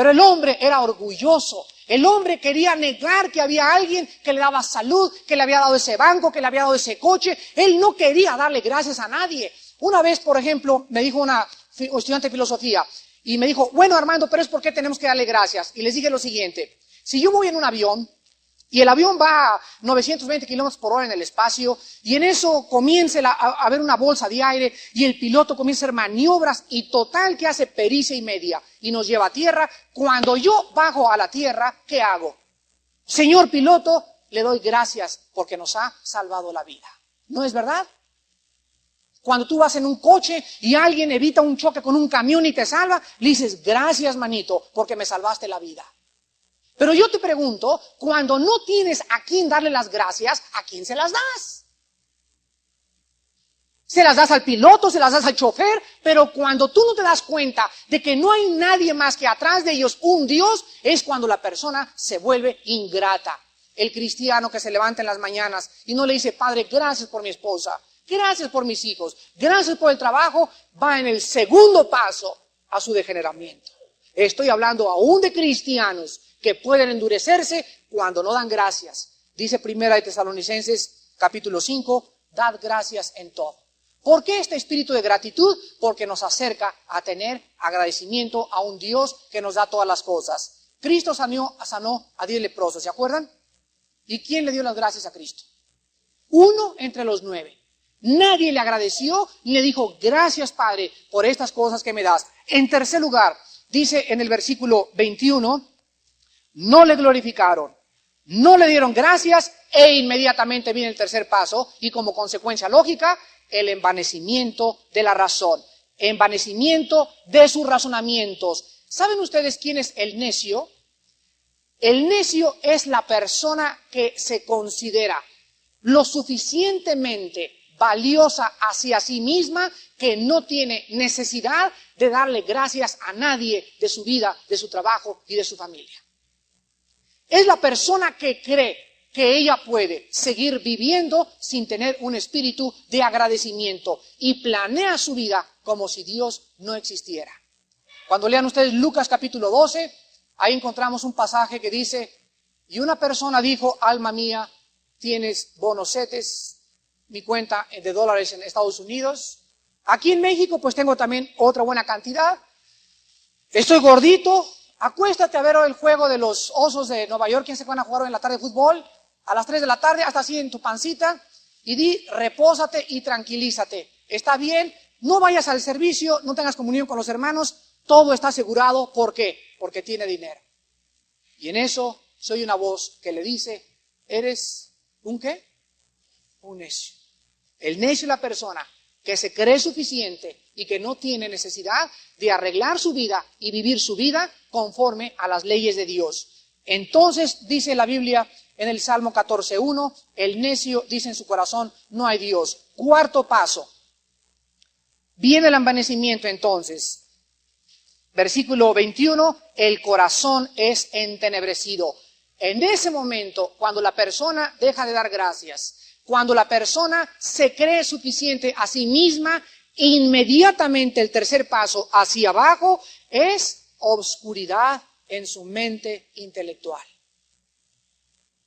Pero el hombre era orgulloso. El hombre quería negar que había alguien que le daba salud, que le había dado ese banco, que le había dado ese coche. Él no quería darle gracias a nadie. Una vez, por ejemplo, me dijo una estudiante de filosofía y me dijo, bueno Armando, pero es por qué tenemos que darle gracias. Y les dije lo siguiente, si yo voy en un avión y el avión va a 920 kilómetros por hora en el espacio y en eso comienza a, haber una bolsa de aire y el piloto comienza a hacer maniobras y total que hace pericia y media y nos lleva a tierra, cuando yo bajo a la tierra, ¿qué hago? Señor piloto, le doy gracias porque nos ha salvado la vida. ¿No es verdad? Cuando tú vas en un coche y alguien evita un choque con un camión y te salva, le dices, gracias manito, porque me salvaste la vida. Pero yo te pregunto, cuando no tienes a quién darle las gracias, ¿a quién se las das? Se las das al piloto, se las das al chofer, pero cuando tú no te das cuenta de que no hay nadie más que atrás de ellos un Dios, es cuando la persona se vuelve ingrata. El cristiano que se levanta en las mañanas y no le dice, Padre, gracias por mi esposa, gracias por mis hijos, gracias por el trabajo, va en el segundo paso a su degeneramiento. Estoy hablando aún de cristianos que pueden endurecerse cuando no dan gracias. Dice Primera de Tesalonicenses capítulo 5, dad gracias en todo. ¿Por qué este espíritu de gratitud? Porque nos acerca a tener agradecimiento a un Dios que nos da todas las cosas. Cristo sanó, sanó a diez leprosos, ¿se acuerdan? ¿Y quién le dio las gracias a Cristo? Uno entre los nueve. Nadie le agradeció ni le dijo, gracias Padre por estas cosas que me das. En tercer lugar, dice en el versículo 21, no le glorificaron, no le dieron gracias e inmediatamente viene el tercer paso y como consecuencia lógica, el envanecimiento de la razón, envanecimiento de sus razonamientos. ¿Saben ustedes quién es el necio? El necio es la persona que se considera lo suficientemente valiosa hacia sí misma que no tiene necesidad de darle gracias a nadie de su vida, de su trabajo y de su familia. Es la persona que cree que ella puede seguir viviendo sin tener un espíritu de agradecimiento y planea su vida como si Dios no existiera. Cuando lean ustedes Lucas capítulo 12, ahí encontramos un pasaje que dice, y una persona dijo, alma mía, tienes bonosetes, mi cuenta de dólares en Estados Unidos. Aquí en México pues tengo también otra buena cantidad. Estoy gordito, acuéstate a ver el juego de los osos de Nueva York, ¿quién se van a jugar hoy en la tarde de fútbol? A las 3 de la tarde, hasta así en tu pancita, y di, repósate y tranquilízate. Está bien, no vayas al servicio, no tengas comunión con los hermanos, todo está asegurado, ¿por qué? Porque tiene dinero. Y en eso soy una voz que le dice, eres un qué? Un necio. El necio es la persona que se cree suficiente y que no tiene necesidad de arreglar su vida y vivir su vida conforme a las leyes de Dios. Entonces dice la Biblia en el Salmo 14.1, el necio dice en su corazón, no hay Dios. Cuarto paso. Viene el envanecimiento entonces. Versículo 21, el corazón es entenebrecido. En ese momento, cuando la persona deja de dar gracias, cuando la persona se cree suficiente a sí misma, inmediatamente el tercer paso hacia abajo es obscuridad en su mente intelectual.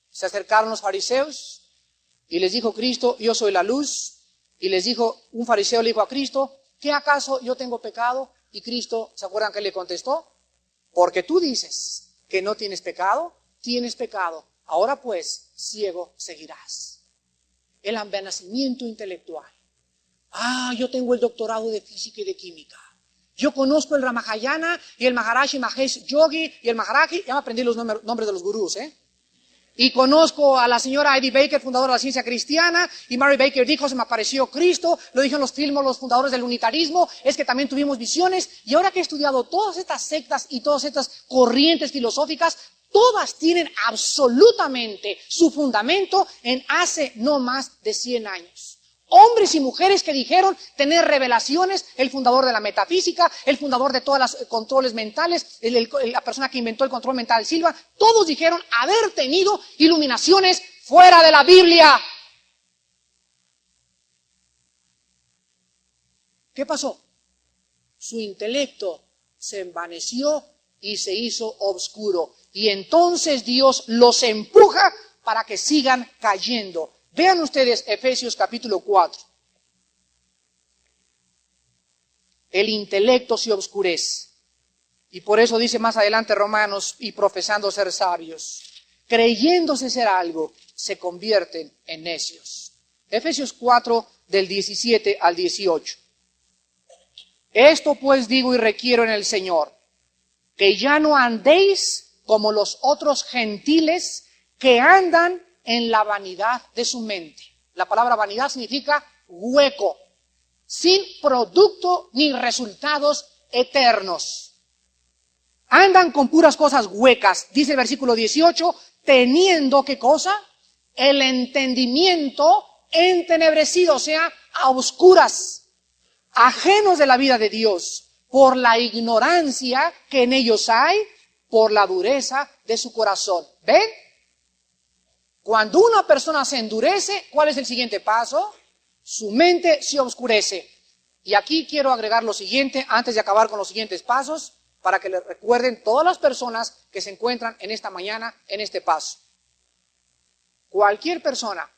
Se acercaron los fariseos y les dijo Cristo, yo soy la luz. Y les dijo, un fariseo le dijo a Cristo, ¿qué acaso yo tengo pecado? Y Cristo, ¿se acuerdan que le contestó? Porque tú dices que no tienes pecado, tienes pecado. Ahora pues, ciego seguirás. El envenenamiento intelectual. Ah, yo tengo el doctorado de física y de química. Yo conozco el Ramahayana y el Maharashi Mahesh Yogi y el Maharaji. Ya me aprendí los nombres de los gurús, ¿eh? Y conozco a la señora Eddie Baker, fundadora de la ciencia cristiana, y Mary Baker dijo, se me apareció Cristo, lo dijeron los filmos, los fundadores del unitarismo, es que también tuvimos visiones, y ahora que he estudiado todas estas sectas y todas estas corrientes filosóficas, todas tienen absolutamente su fundamento en hace no más de 100 años. Hombres y mujeres que dijeron tener revelaciones, el fundador de la metafísica, el fundador de todos los controles mentales, la persona que inventó el control mental, Silva, todos dijeron haber tenido iluminaciones fuera de la Biblia. ¿Qué pasó? Su intelecto se envaneció y se hizo oscuro. Y entonces Dios los empuja para que sigan cayendo. Vean ustedes Efesios capítulo 4. El intelecto se obscurece. Y por eso dice más adelante Romanos, y profesando ser sabios, creyéndose ser algo, se convierten en necios. Efesios 4 del 17 al 18. Esto pues digo y requiero en el Señor, que ya no andéis como los otros gentiles que andan en la vanidad de su mente. La palabra vanidad significa hueco, sin producto ni resultados eternos. Andan con puras cosas huecas, dice el versículo 18, teniendo qué cosa? El entendimiento entenebrecido, o sea, a oscuras, ajenos de la vida de Dios, por la ignorancia que en ellos hay, por la dureza de su corazón. ¿Ven? Cuando una persona se endurece, ¿cuál es el siguiente paso? Su mente se oscurece. Y aquí quiero agregar lo siguiente, antes de acabar con los siguientes pasos, para que le recuerden todas las personas que se encuentran en esta mañana en este paso. Cualquier persona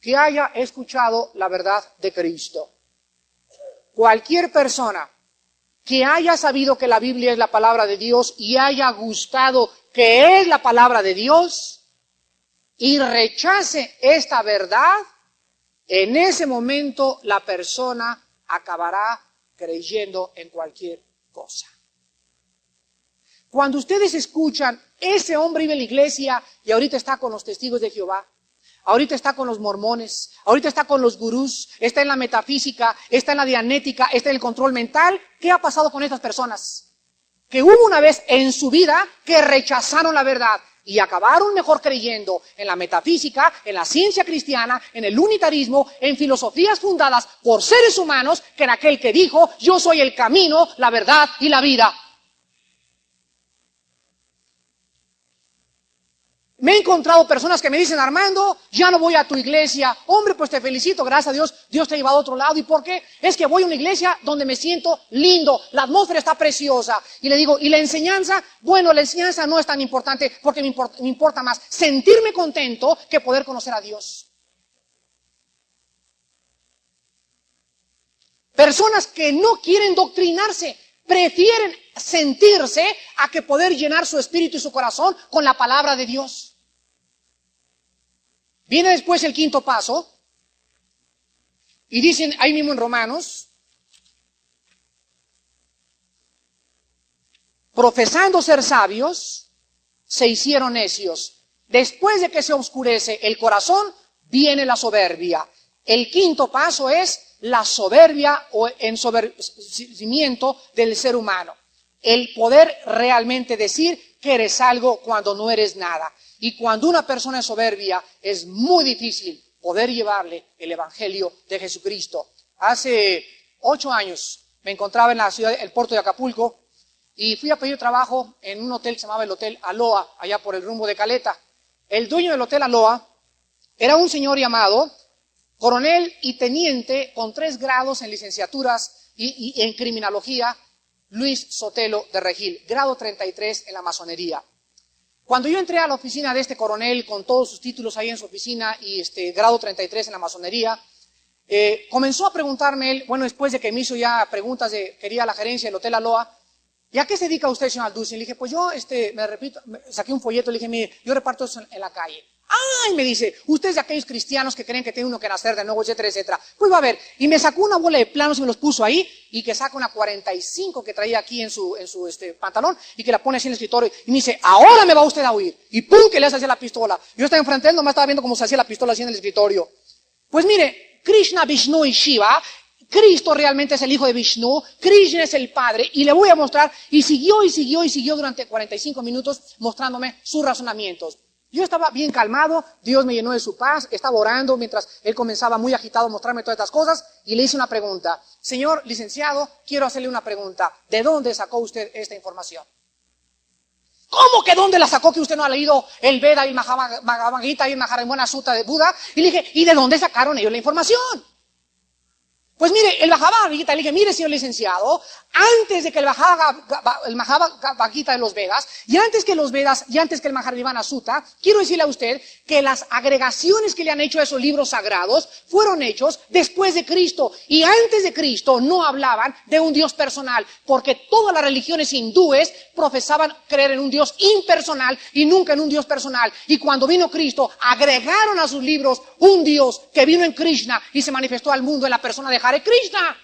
que haya escuchado la verdad de Cristo, cualquier persona que haya sabido que la Biblia es la palabra de Dios y haya gustado que es la palabra de Dios, y rechace esta verdad, en ese momento la persona acabará creyendo en cualquier cosa. Cuando ustedes escuchan, ese hombre iba a la iglesia y ahorita está con los testigos de Jehová, ahorita está con los mormones, ahorita está con los gurús, está en la metafísica, está en la dianética, está en el control mental, ¿qué ha pasado con estas personas? Que hubo una vez en su vida que rechazaron la verdad, y acabaron mejor creyendo en la metafísica, en la ciencia cristiana, en el unitarismo, en filosofías fundadas por seres humanos, que en aquel que dijo, yo soy el camino, la verdad y la vida. Me he encontrado personas que me dicen, Armando, ya no voy a tu iglesia. Hombre, pues te felicito, gracias a Dios, Dios te ha llevado a otro lado. ¿Y por qué? Es que voy a una iglesia donde me siento lindo, la atmósfera está preciosa. Y le digo, ¿y la enseñanza? Bueno, la enseñanza no es tan importante porque me importa, me importa más sentirme contento que poder conocer a Dios. Personas que no quieren doctrinarse, prefieren sentirse a que poder llenar su espíritu y su corazón con la palabra de Dios. Viene después el quinto paso, y dicen ahí mismo en Romanos, profesando ser sabios, se hicieron necios. Después de que se oscurece el corazón, viene la soberbia. El quinto paso es la soberbia o ensoberbecimiento del ser humano. El poder realmente decir que eres algo cuando no eres nada. Y cuando una persona es soberbia, es muy difícil poder llevarle el Evangelio de Jesucristo. Hace ocho años me encontraba en la ciudad, el puerto de Acapulco, y fui a pedir trabajo en un hotel que se llamaba el Hotel Aloa, allá por el rumbo de Caleta. El dueño del Hotel Aloa era un señor llamado coronel y teniente con tres grados en licenciaturas y, y en criminología, Luis Sotelo de Regil, grado 33 en la masonería. Cuando yo entré a la oficina de este coronel con todos sus títulos ahí en su oficina y este grado 33 en la masonería, eh, comenzó a preguntarme él, bueno, después de que me hizo ya preguntas de, quería la gerencia del Hotel Aloha, ¿y a qué se dedica usted, señor Alducin? Le dije, pues yo, este, me repito, saqué un folleto, le dije, mire, yo reparto eso en la calle. ¡Ay! Me dice, ustedes de aquellos cristianos que creen que tiene uno que nacer de nuevo, etcétera, etcétera. Pues va a ver. Y me sacó una bola de planos y me los puso ahí y que saca una 45 que traía aquí en su, en su este, pantalón y que la pone así en el escritorio y me dice, ahora me va usted a oír. Y ¡pum! que le hace así la pistola. Yo estaba enfrente él, nomás estaba viendo cómo se hacía la pistola así en el escritorio. Pues mire, Krishna, Vishnu y Shiva Cristo realmente es el hijo de Vishnu, Krishna es el padre, y le voy a mostrar, y siguió y siguió y siguió durante 45 minutos mostrándome sus razonamientos. Yo estaba bien calmado, Dios me llenó de su paz, estaba orando mientras él comenzaba muy agitado a mostrarme todas estas cosas y le hice una pregunta. Señor licenciado, quiero hacerle una pregunta. ¿De dónde sacó usted esta información? ¿Cómo que dónde la sacó que usted no ha leído el Veda y el y el Maharamana Sutta de Buda? Y le dije, ¿y de dónde sacaron ellos la información? Pues mire, el bajaba le dije, mire señor licenciado, antes de que el bajaba el de los Vedas, y antes que los Vedas, y antes que el Maharivana Sutta, quiero decirle a usted que las agregaciones que le han hecho a esos libros sagrados fueron hechos después de Cristo, y antes de Cristo no hablaban de un Dios personal, porque todas las religiones hindúes profesaban creer en un Dios impersonal y nunca en un Dios personal, y cuando vino Cristo, agregaron a sus libros un Dios que vino en Krishna y se manifestó al mundo en la persona de Hare Krishna.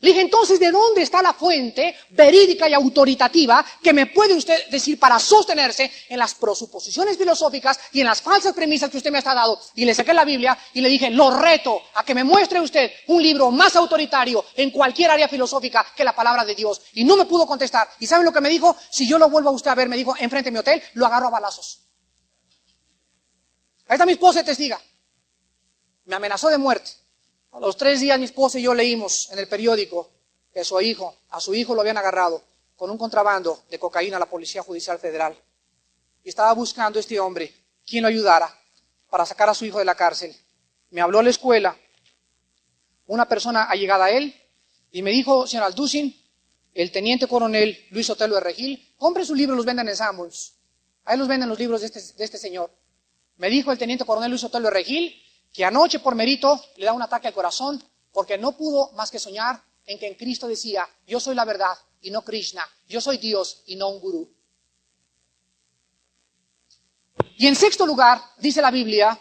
Le dije, entonces, ¿de dónde está la fuente verídica y autoritativa que me puede usted decir para sostenerse en las prosuposiciones filosóficas y en las falsas premisas que usted me ha dado? Y le saqué la Biblia y le dije, lo reto a que me muestre usted un libro más autoritario en cualquier área filosófica que la palabra de Dios. Y no me pudo contestar. ¿Y saben lo que me dijo? Si yo lo vuelvo a usted a ver, me dijo, enfrente de mi hotel, lo agarro a balazos. Ahí está mi esposa testiga me amenazó de muerte. A los tres días mi esposa y yo leímos en el periódico que su hijo, a su hijo lo habían agarrado con un contrabando de cocaína a la Policía Judicial Federal. Y estaba buscando este hombre quien lo ayudara para sacar a su hijo de la cárcel. Me habló a la escuela una persona allegada a él y me dijo, señor Alducin, el teniente coronel Luis Otelo de Regil, compre sus libros, los venden en Samuels. Ahí los venden los libros de este, de este señor. Me dijo el teniente coronel Luis Otelo de Regil que anoche por mérito le da un ataque al corazón porque no pudo más que soñar en que en Cristo decía, yo soy la verdad y no Krishna, yo soy Dios y no un gurú. Y en sexto lugar, dice la Biblia,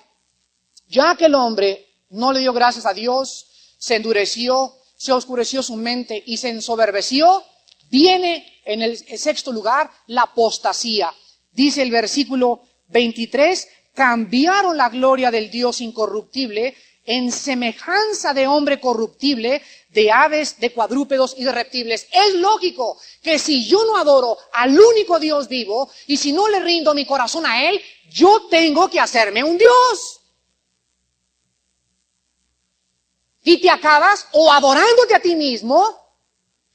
ya que el hombre no le dio gracias a Dios, se endureció, se oscureció su mente y se ensoberbeció, viene en el sexto lugar la apostasía. Dice el versículo 23, cambiaron la gloria del Dios incorruptible en semejanza de hombre corruptible, de aves, de cuadrúpedos y de reptiles. Es lógico que si yo no adoro al único Dios vivo y si no le rindo mi corazón a Él, yo tengo que hacerme un Dios. Y te acabas o adorándote a ti mismo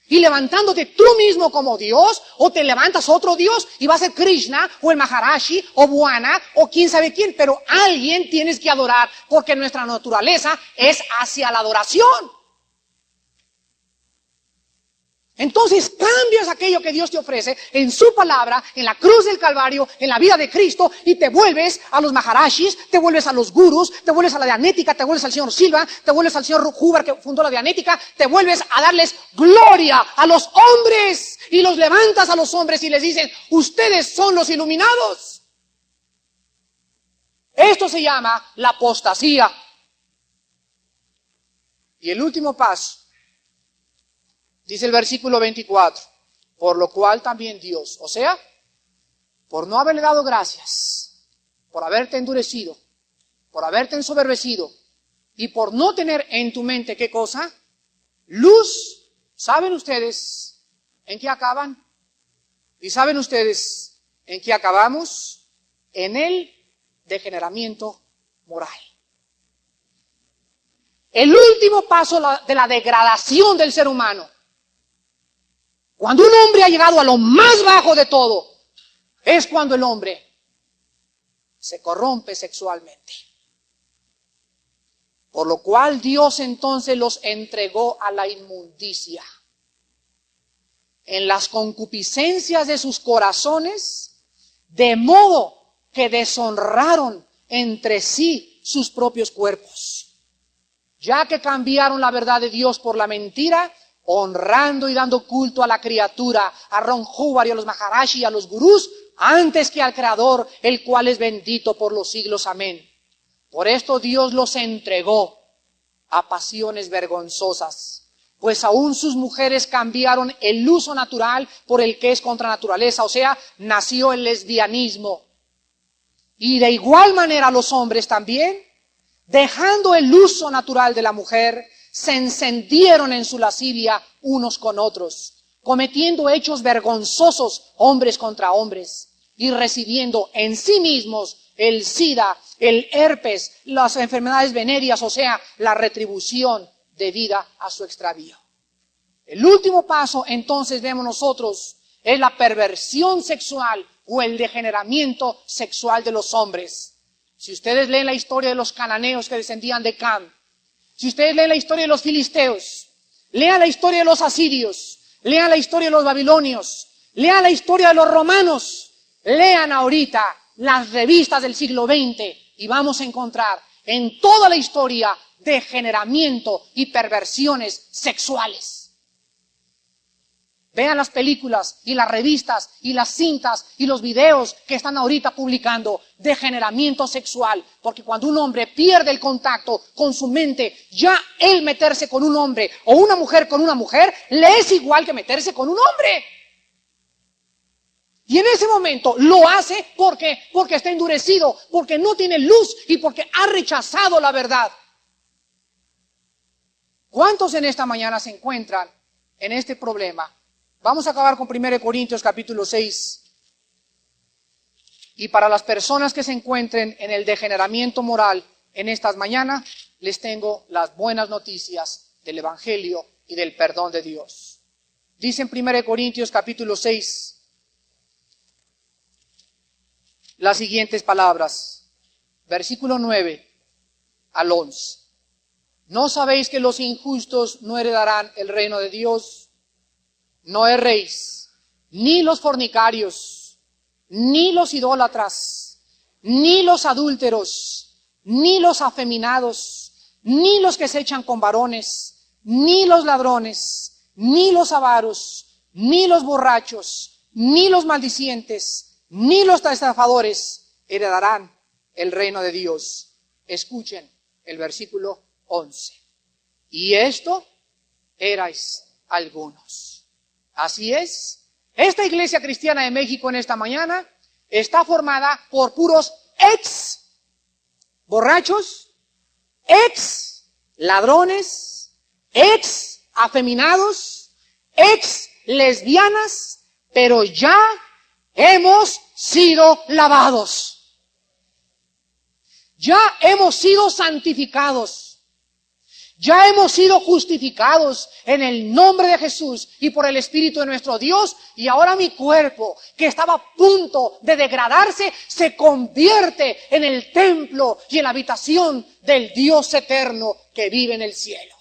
y levantándote tú mismo como Dios, o te levantas otro Dios y va a ser Krishna, o el Maharashi, o Buana, o quién sabe quién, pero alguien tienes que adorar, porque nuestra naturaleza es hacia la adoración. Entonces cambias aquello que Dios te ofrece en su palabra, en la cruz del Calvario, en la vida de Cristo, y te vuelves a los Maharashis, te vuelves a los gurus, te vuelves a la Dianética, te vuelves al señor Silva, te vuelves al señor Huber que fundó la Dianética, te vuelves a darles gloria a los hombres y los levantas a los hombres y les dices, ustedes son los iluminados. Esto se llama la apostasía. Y el último paso Dice el versículo 24, por lo cual también Dios, o sea, por no haberle dado gracias, por haberte endurecido, por haberte ensoberbecido y por no tener en tu mente qué cosa, luz, ¿saben ustedes en qué acaban? ¿Y saben ustedes en qué acabamos? En el degeneramiento moral. El último paso de la degradación del ser humano cuando un hombre ha llegado a lo más bajo de todo, es cuando el hombre se corrompe sexualmente. Por lo cual Dios entonces los entregó a la inmundicia. En las concupiscencias de sus corazones, de modo que deshonraron entre sí sus propios cuerpos. Ya que cambiaron la verdad de Dios por la mentira, honrando y dando culto a la criatura, a Ron y a los Maharashi y a los gurús, antes que al Creador, el cual es bendito por los siglos. Amén. Por esto Dios los entregó a pasiones vergonzosas, pues aún sus mujeres cambiaron el uso natural por el que es contra naturaleza, o sea, nació el lesbianismo. Y de igual manera los hombres también, dejando el uso natural de la mujer, se encendieron en su lascivia unos con otros, cometiendo hechos vergonzosos hombres contra hombres y recibiendo en sí mismos el SIDA, el herpes, las enfermedades venéreas, o sea, la retribución debida a su extravío. El último paso, entonces, vemos nosotros, es la perversión sexual o el degeneramiento sexual de los hombres. Si ustedes leen la historia de los cananeos que descendían de Cam, si ustedes leen la historia de los filisteos, lean la historia de los asirios, lean la historia de los babilonios, lean la historia de los romanos, lean ahorita las revistas del siglo XX y vamos a encontrar en toda la historia degeneramiento y perversiones sexuales. Vean las películas y las revistas y las cintas y los videos que están ahorita publicando de generamiento sexual. Porque cuando un hombre pierde el contacto con su mente, ya el meterse con un hombre o una mujer con una mujer le es igual que meterse con un hombre. Y en ese momento lo hace porque, porque está endurecido, porque no tiene luz y porque ha rechazado la verdad. ¿Cuántos en esta mañana se encuentran en este problema? Vamos a acabar con 1 Corintios capítulo 6. Y para las personas que se encuentren en el degeneramiento moral en estas mañanas, les tengo las buenas noticias del Evangelio y del perdón de Dios. Dice en 1 Corintios capítulo 6 las siguientes palabras, versículo 9 al 11. ¿No sabéis que los injustos no heredarán el reino de Dios? No erréis, ni los fornicarios, ni los idólatras, ni los adúlteros, ni los afeminados, ni los que se echan con varones, ni los ladrones, ni los avaros, ni los borrachos, ni los maldicientes, ni los estafadores heredarán el reino de Dios. Escuchen el versículo 11. Y esto erais algunos. Así es. Esta iglesia cristiana de México en esta mañana está formada por puros ex borrachos, ex ladrones, ex afeminados, ex lesbianas, pero ya hemos sido lavados. Ya hemos sido santificados. Ya hemos sido justificados en el nombre de Jesús y por el Espíritu de nuestro Dios y ahora mi cuerpo, que estaba a punto de degradarse, se convierte en el templo y en la habitación del Dios eterno que vive en el cielo.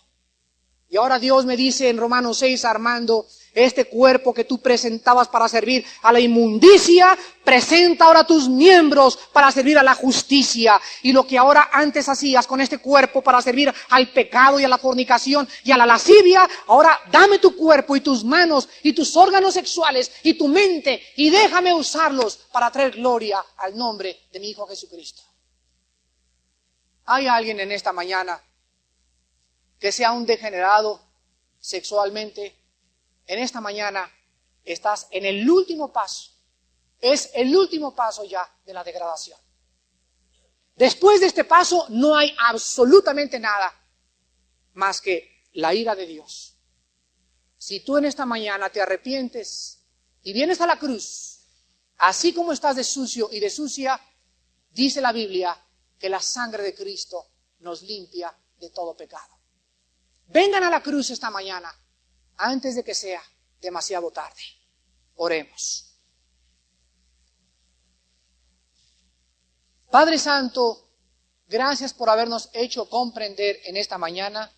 Y ahora Dios me dice en Romanos 6, Armando, este cuerpo que tú presentabas para servir a la inmundicia, presenta ahora tus miembros para servir a la justicia. Y lo que ahora antes hacías con este cuerpo para servir al pecado y a la fornicación y a la lascivia, ahora dame tu cuerpo y tus manos y tus órganos sexuales y tu mente y déjame usarlos para traer gloria al nombre de mi Hijo Jesucristo. ¿Hay alguien en esta mañana que sea un degenerado sexualmente? En esta mañana estás en el último paso. Es el último paso ya de la degradación. Después de este paso no hay absolutamente nada más que la ira de Dios. Si tú en esta mañana te arrepientes y vienes a la cruz, así como estás de sucio y de sucia, dice la Biblia que la sangre de Cristo nos limpia de todo pecado. Vengan a la cruz esta mañana antes de que sea demasiado tarde. Oremos. Padre Santo, gracias por habernos hecho comprender en esta mañana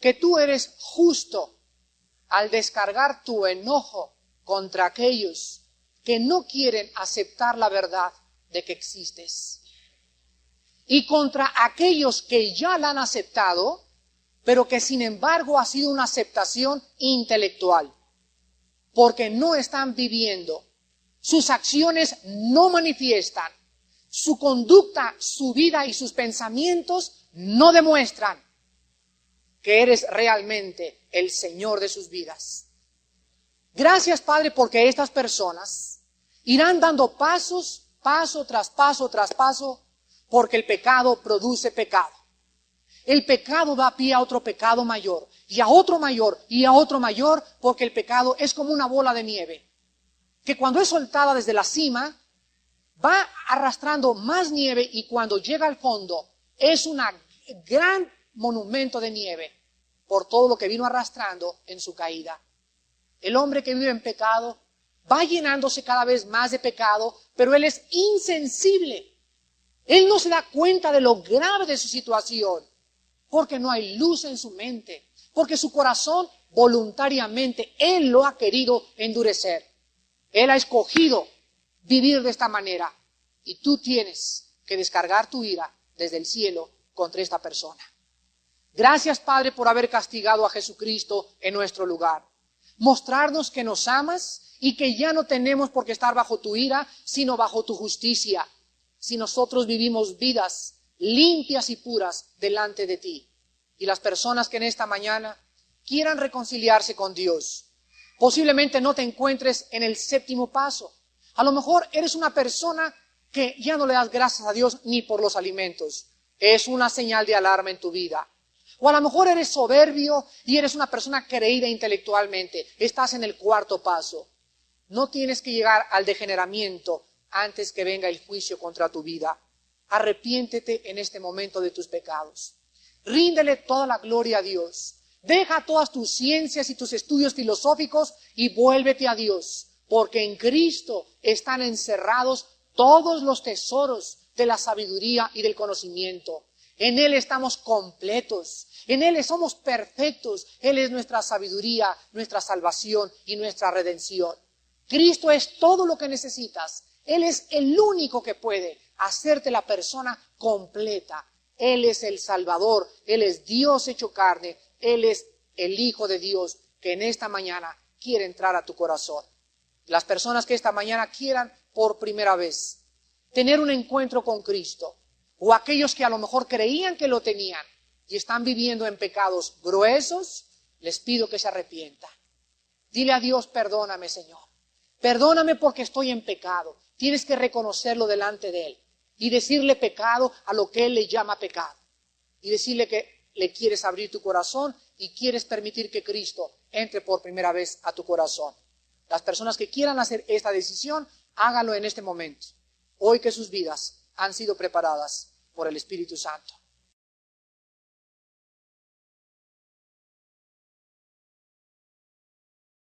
que tú eres justo al descargar tu enojo contra aquellos que no quieren aceptar la verdad de que existes. Y contra aquellos que ya la han aceptado, pero que sin embargo ha sido una aceptación intelectual, porque no están viviendo, sus acciones no manifiestan, su conducta, su vida y sus pensamientos no demuestran que eres realmente el Señor de sus vidas. Gracias, Padre, porque estas personas irán dando pasos, paso tras paso tras paso, porque el pecado produce pecado. El pecado da pie a otro pecado mayor, y a otro mayor, y a otro mayor, porque el pecado es como una bola de nieve, que cuando es soltada desde la cima, va arrastrando más nieve y cuando llega al fondo es un gran monumento de nieve por todo lo que vino arrastrando en su caída. El hombre que vive en pecado va llenándose cada vez más de pecado, pero él es insensible. Él no se da cuenta de lo grave de su situación porque no hay luz en su mente, porque su corazón voluntariamente, Él lo ha querido endurecer. Él ha escogido vivir de esta manera y tú tienes que descargar tu ira desde el cielo contra esta persona. Gracias, Padre, por haber castigado a Jesucristo en nuestro lugar. Mostrarnos que nos amas y que ya no tenemos por qué estar bajo tu ira, sino bajo tu justicia. Si nosotros vivimos vidas limpias y puras delante de ti. Y las personas que en esta mañana quieran reconciliarse con Dios, posiblemente no te encuentres en el séptimo paso. A lo mejor eres una persona que ya no le das gracias a Dios ni por los alimentos. Es una señal de alarma en tu vida. O a lo mejor eres soberbio y eres una persona creída intelectualmente. Estás en el cuarto paso. No tienes que llegar al degeneramiento antes que venga el juicio contra tu vida. Arrepiéntete en este momento de tus pecados. Ríndele toda la gloria a Dios. Deja todas tus ciencias y tus estudios filosóficos y vuélvete a Dios, porque en Cristo están encerrados todos los tesoros de la sabiduría y del conocimiento. En Él estamos completos, en Él somos perfectos, Él es nuestra sabiduría, nuestra salvación y nuestra redención. Cristo es todo lo que necesitas. Él es el único que puede hacerte la persona completa. Él es el Salvador, Él es Dios hecho carne, Él es el Hijo de Dios que en esta mañana quiere entrar a tu corazón. Las personas que esta mañana quieran por primera vez tener un encuentro con Cristo, o aquellos que a lo mejor creían que lo tenían y están viviendo en pecados gruesos, les pido que se arrepientan. Dile a Dios, perdóname Señor, perdóname porque estoy en pecado. Tienes que reconocerlo delante de Él y decirle pecado a lo que Él le llama pecado. Y decirle que le quieres abrir tu corazón y quieres permitir que Cristo entre por primera vez a tu corazón. Las personas que quieran hacer esta decisión, háganlo en este momento, hoy que sus vidas han sido preparadas por el Espíritu Santo.